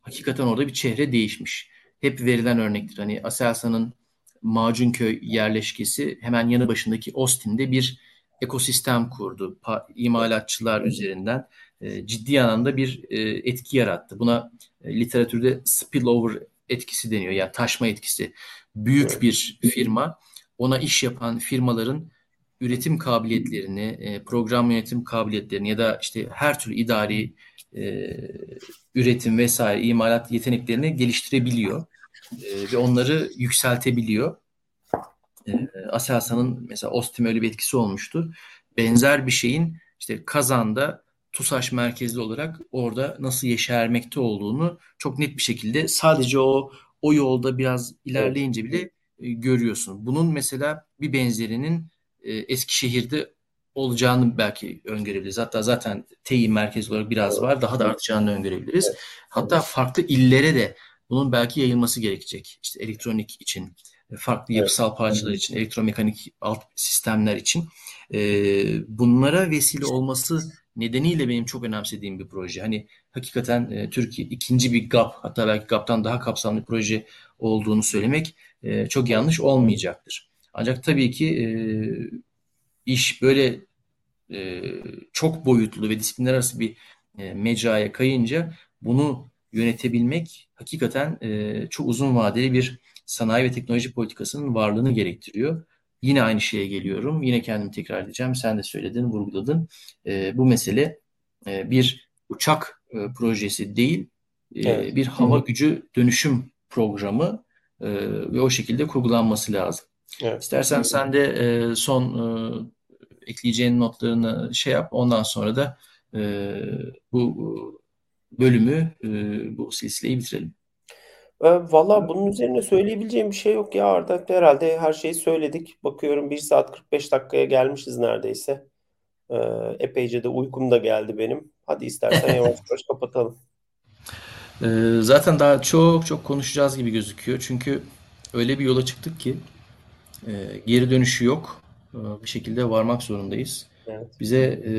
Hakikaten orada bir çehre değişmiş. Hep verilen örnektir. Hani Aselsan'ın Macunköy yerleşkesi hemen yanı başındaki Austin'de bir ekosistem kurdu. Pa- imalatçılar üzerinden e, ciddi anlamda bir e, etki yarattı. Buna e, literatürde spillover etkisi deniyor. Yani taşma etkisi. Büyük bir firma ona iş yapan firmaların üretim kabiliyetlerini, e, program yönetim kabiliyetlerini ya da işte her türlü idari e, üretim vesaire imalat yeteneklerini geliştirebiliyor e, ve onları yükseltebiliyor. E, Aselsan'ın mesela Ostim öyle bir etkisi olmuştu. Benzer bir şeyin işte Kazan'da TUSAŞ merkezli olarak orada nasıl yeşermekte olduğunu çok net bir şekilde sadece o o yolda biraz ilerleyince bile e, görüyorsun. Bunun mesela bir benzerinin e, Eskişehir'de olacağını belki öngörebiliriz. Hatta zaten TEİ merkez olarak biraz var. Daha da artacağını öngörebiliriz. Hatta farklı illere de bunun belki yayılması gerekecek. İşte elektronik için, e, farklı yapısal parçalar için, elektromekanik alt sistemler için. E, bunlara vesile olması nedeniyle benim çok önemsediğim bir proje. Hani hakikaten e, Türkiye ikinci bir GAP, hatta belki GAP'tan daha kapsamlı bir proje olduğunu söylemek e, çok yanlış olmayacaktır. Ancak tabii ki e, iş böyle e, çok boyutlu ve disiplinler arası bir e, mecraya kayınca bunu yönetebilmek hakikaten e, çok uzun vadeli bir sanayi ve teknoloji politikasının varlığını gerektiriyor. Yine aynı şeye geliyorum. Yine kendimi tekrar edeceğim. Sen de söyledin, vurguladın. E, bu mesele e, bir uçak e, projesi değil, e, evet. bir hava gücü dönüşüm programı e, ve o şekilde kurgulanması lazım. Evet. İstersen sen de e, son e, ekleyeceğin notlarını şey yap. Ondan sonra da e, bu bölümü, e, bu silsileyi bitirelim. E, Valla bunun üzerine söyleyebileceğim bir şey yok ya Arda. Herhalde her şeyi söyledik. Bakıyorum 1 saat 45 dakikaya gelmişiz neredeyse. E, epeyce de uykum da geldi benim. Hadi istersen yavaş yavaş kapatalım. E, zaten daha çok çok konuşacağız gibi gözüküyor. Çünkü öyle bir yola çıktık ki e, geri dönüşü yok. E, bir şekilde varmak zorundayız. Evet. Bize e,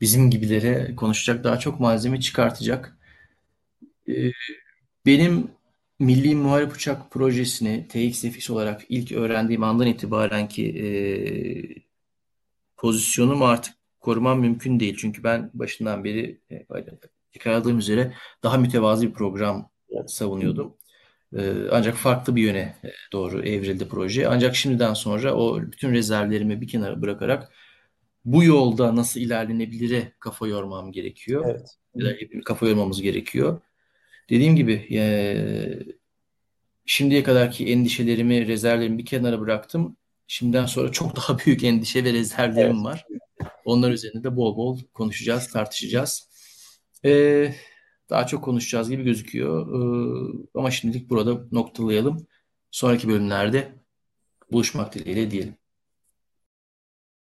bizim gibilere konuşacak daha çok malzeme çıkartacak. E, benim Milli Muharip Uçak projesini TXFX olarak ilk öğrendiğim andan itibaren ki e, artık korumam mümkün değil. Çünkü ben başından beri e, tekrarladığım üzere daha mütevazı bir program savunuyordum. E, ancak farklı bir yöne e, doğru evrildi proje. Ancak şimdiden sonra o bütün rezervlerimi bir kenara bırakarak bu yolda nasıl ilerlenebilire kafa yormam gerekiyor. Evet. Ya da kafa yormamız gerekiyor. Dediğim gibi e, şimdiye kadarki endişelerimi, rezervlerimi bir kenara bıraktım. Şimdiden sonra çok daha büyük endişe ve rezervlerim Evet. var. Onlar üzerinde de bol bol konuşacağız, tartışacağız. Ee, daha çok konuşacağız gibi gözüküyor. Ee, ama şimdilik burada noktalayalım. Sonraki bölümlerde buluşmak dileğiyle diyelim.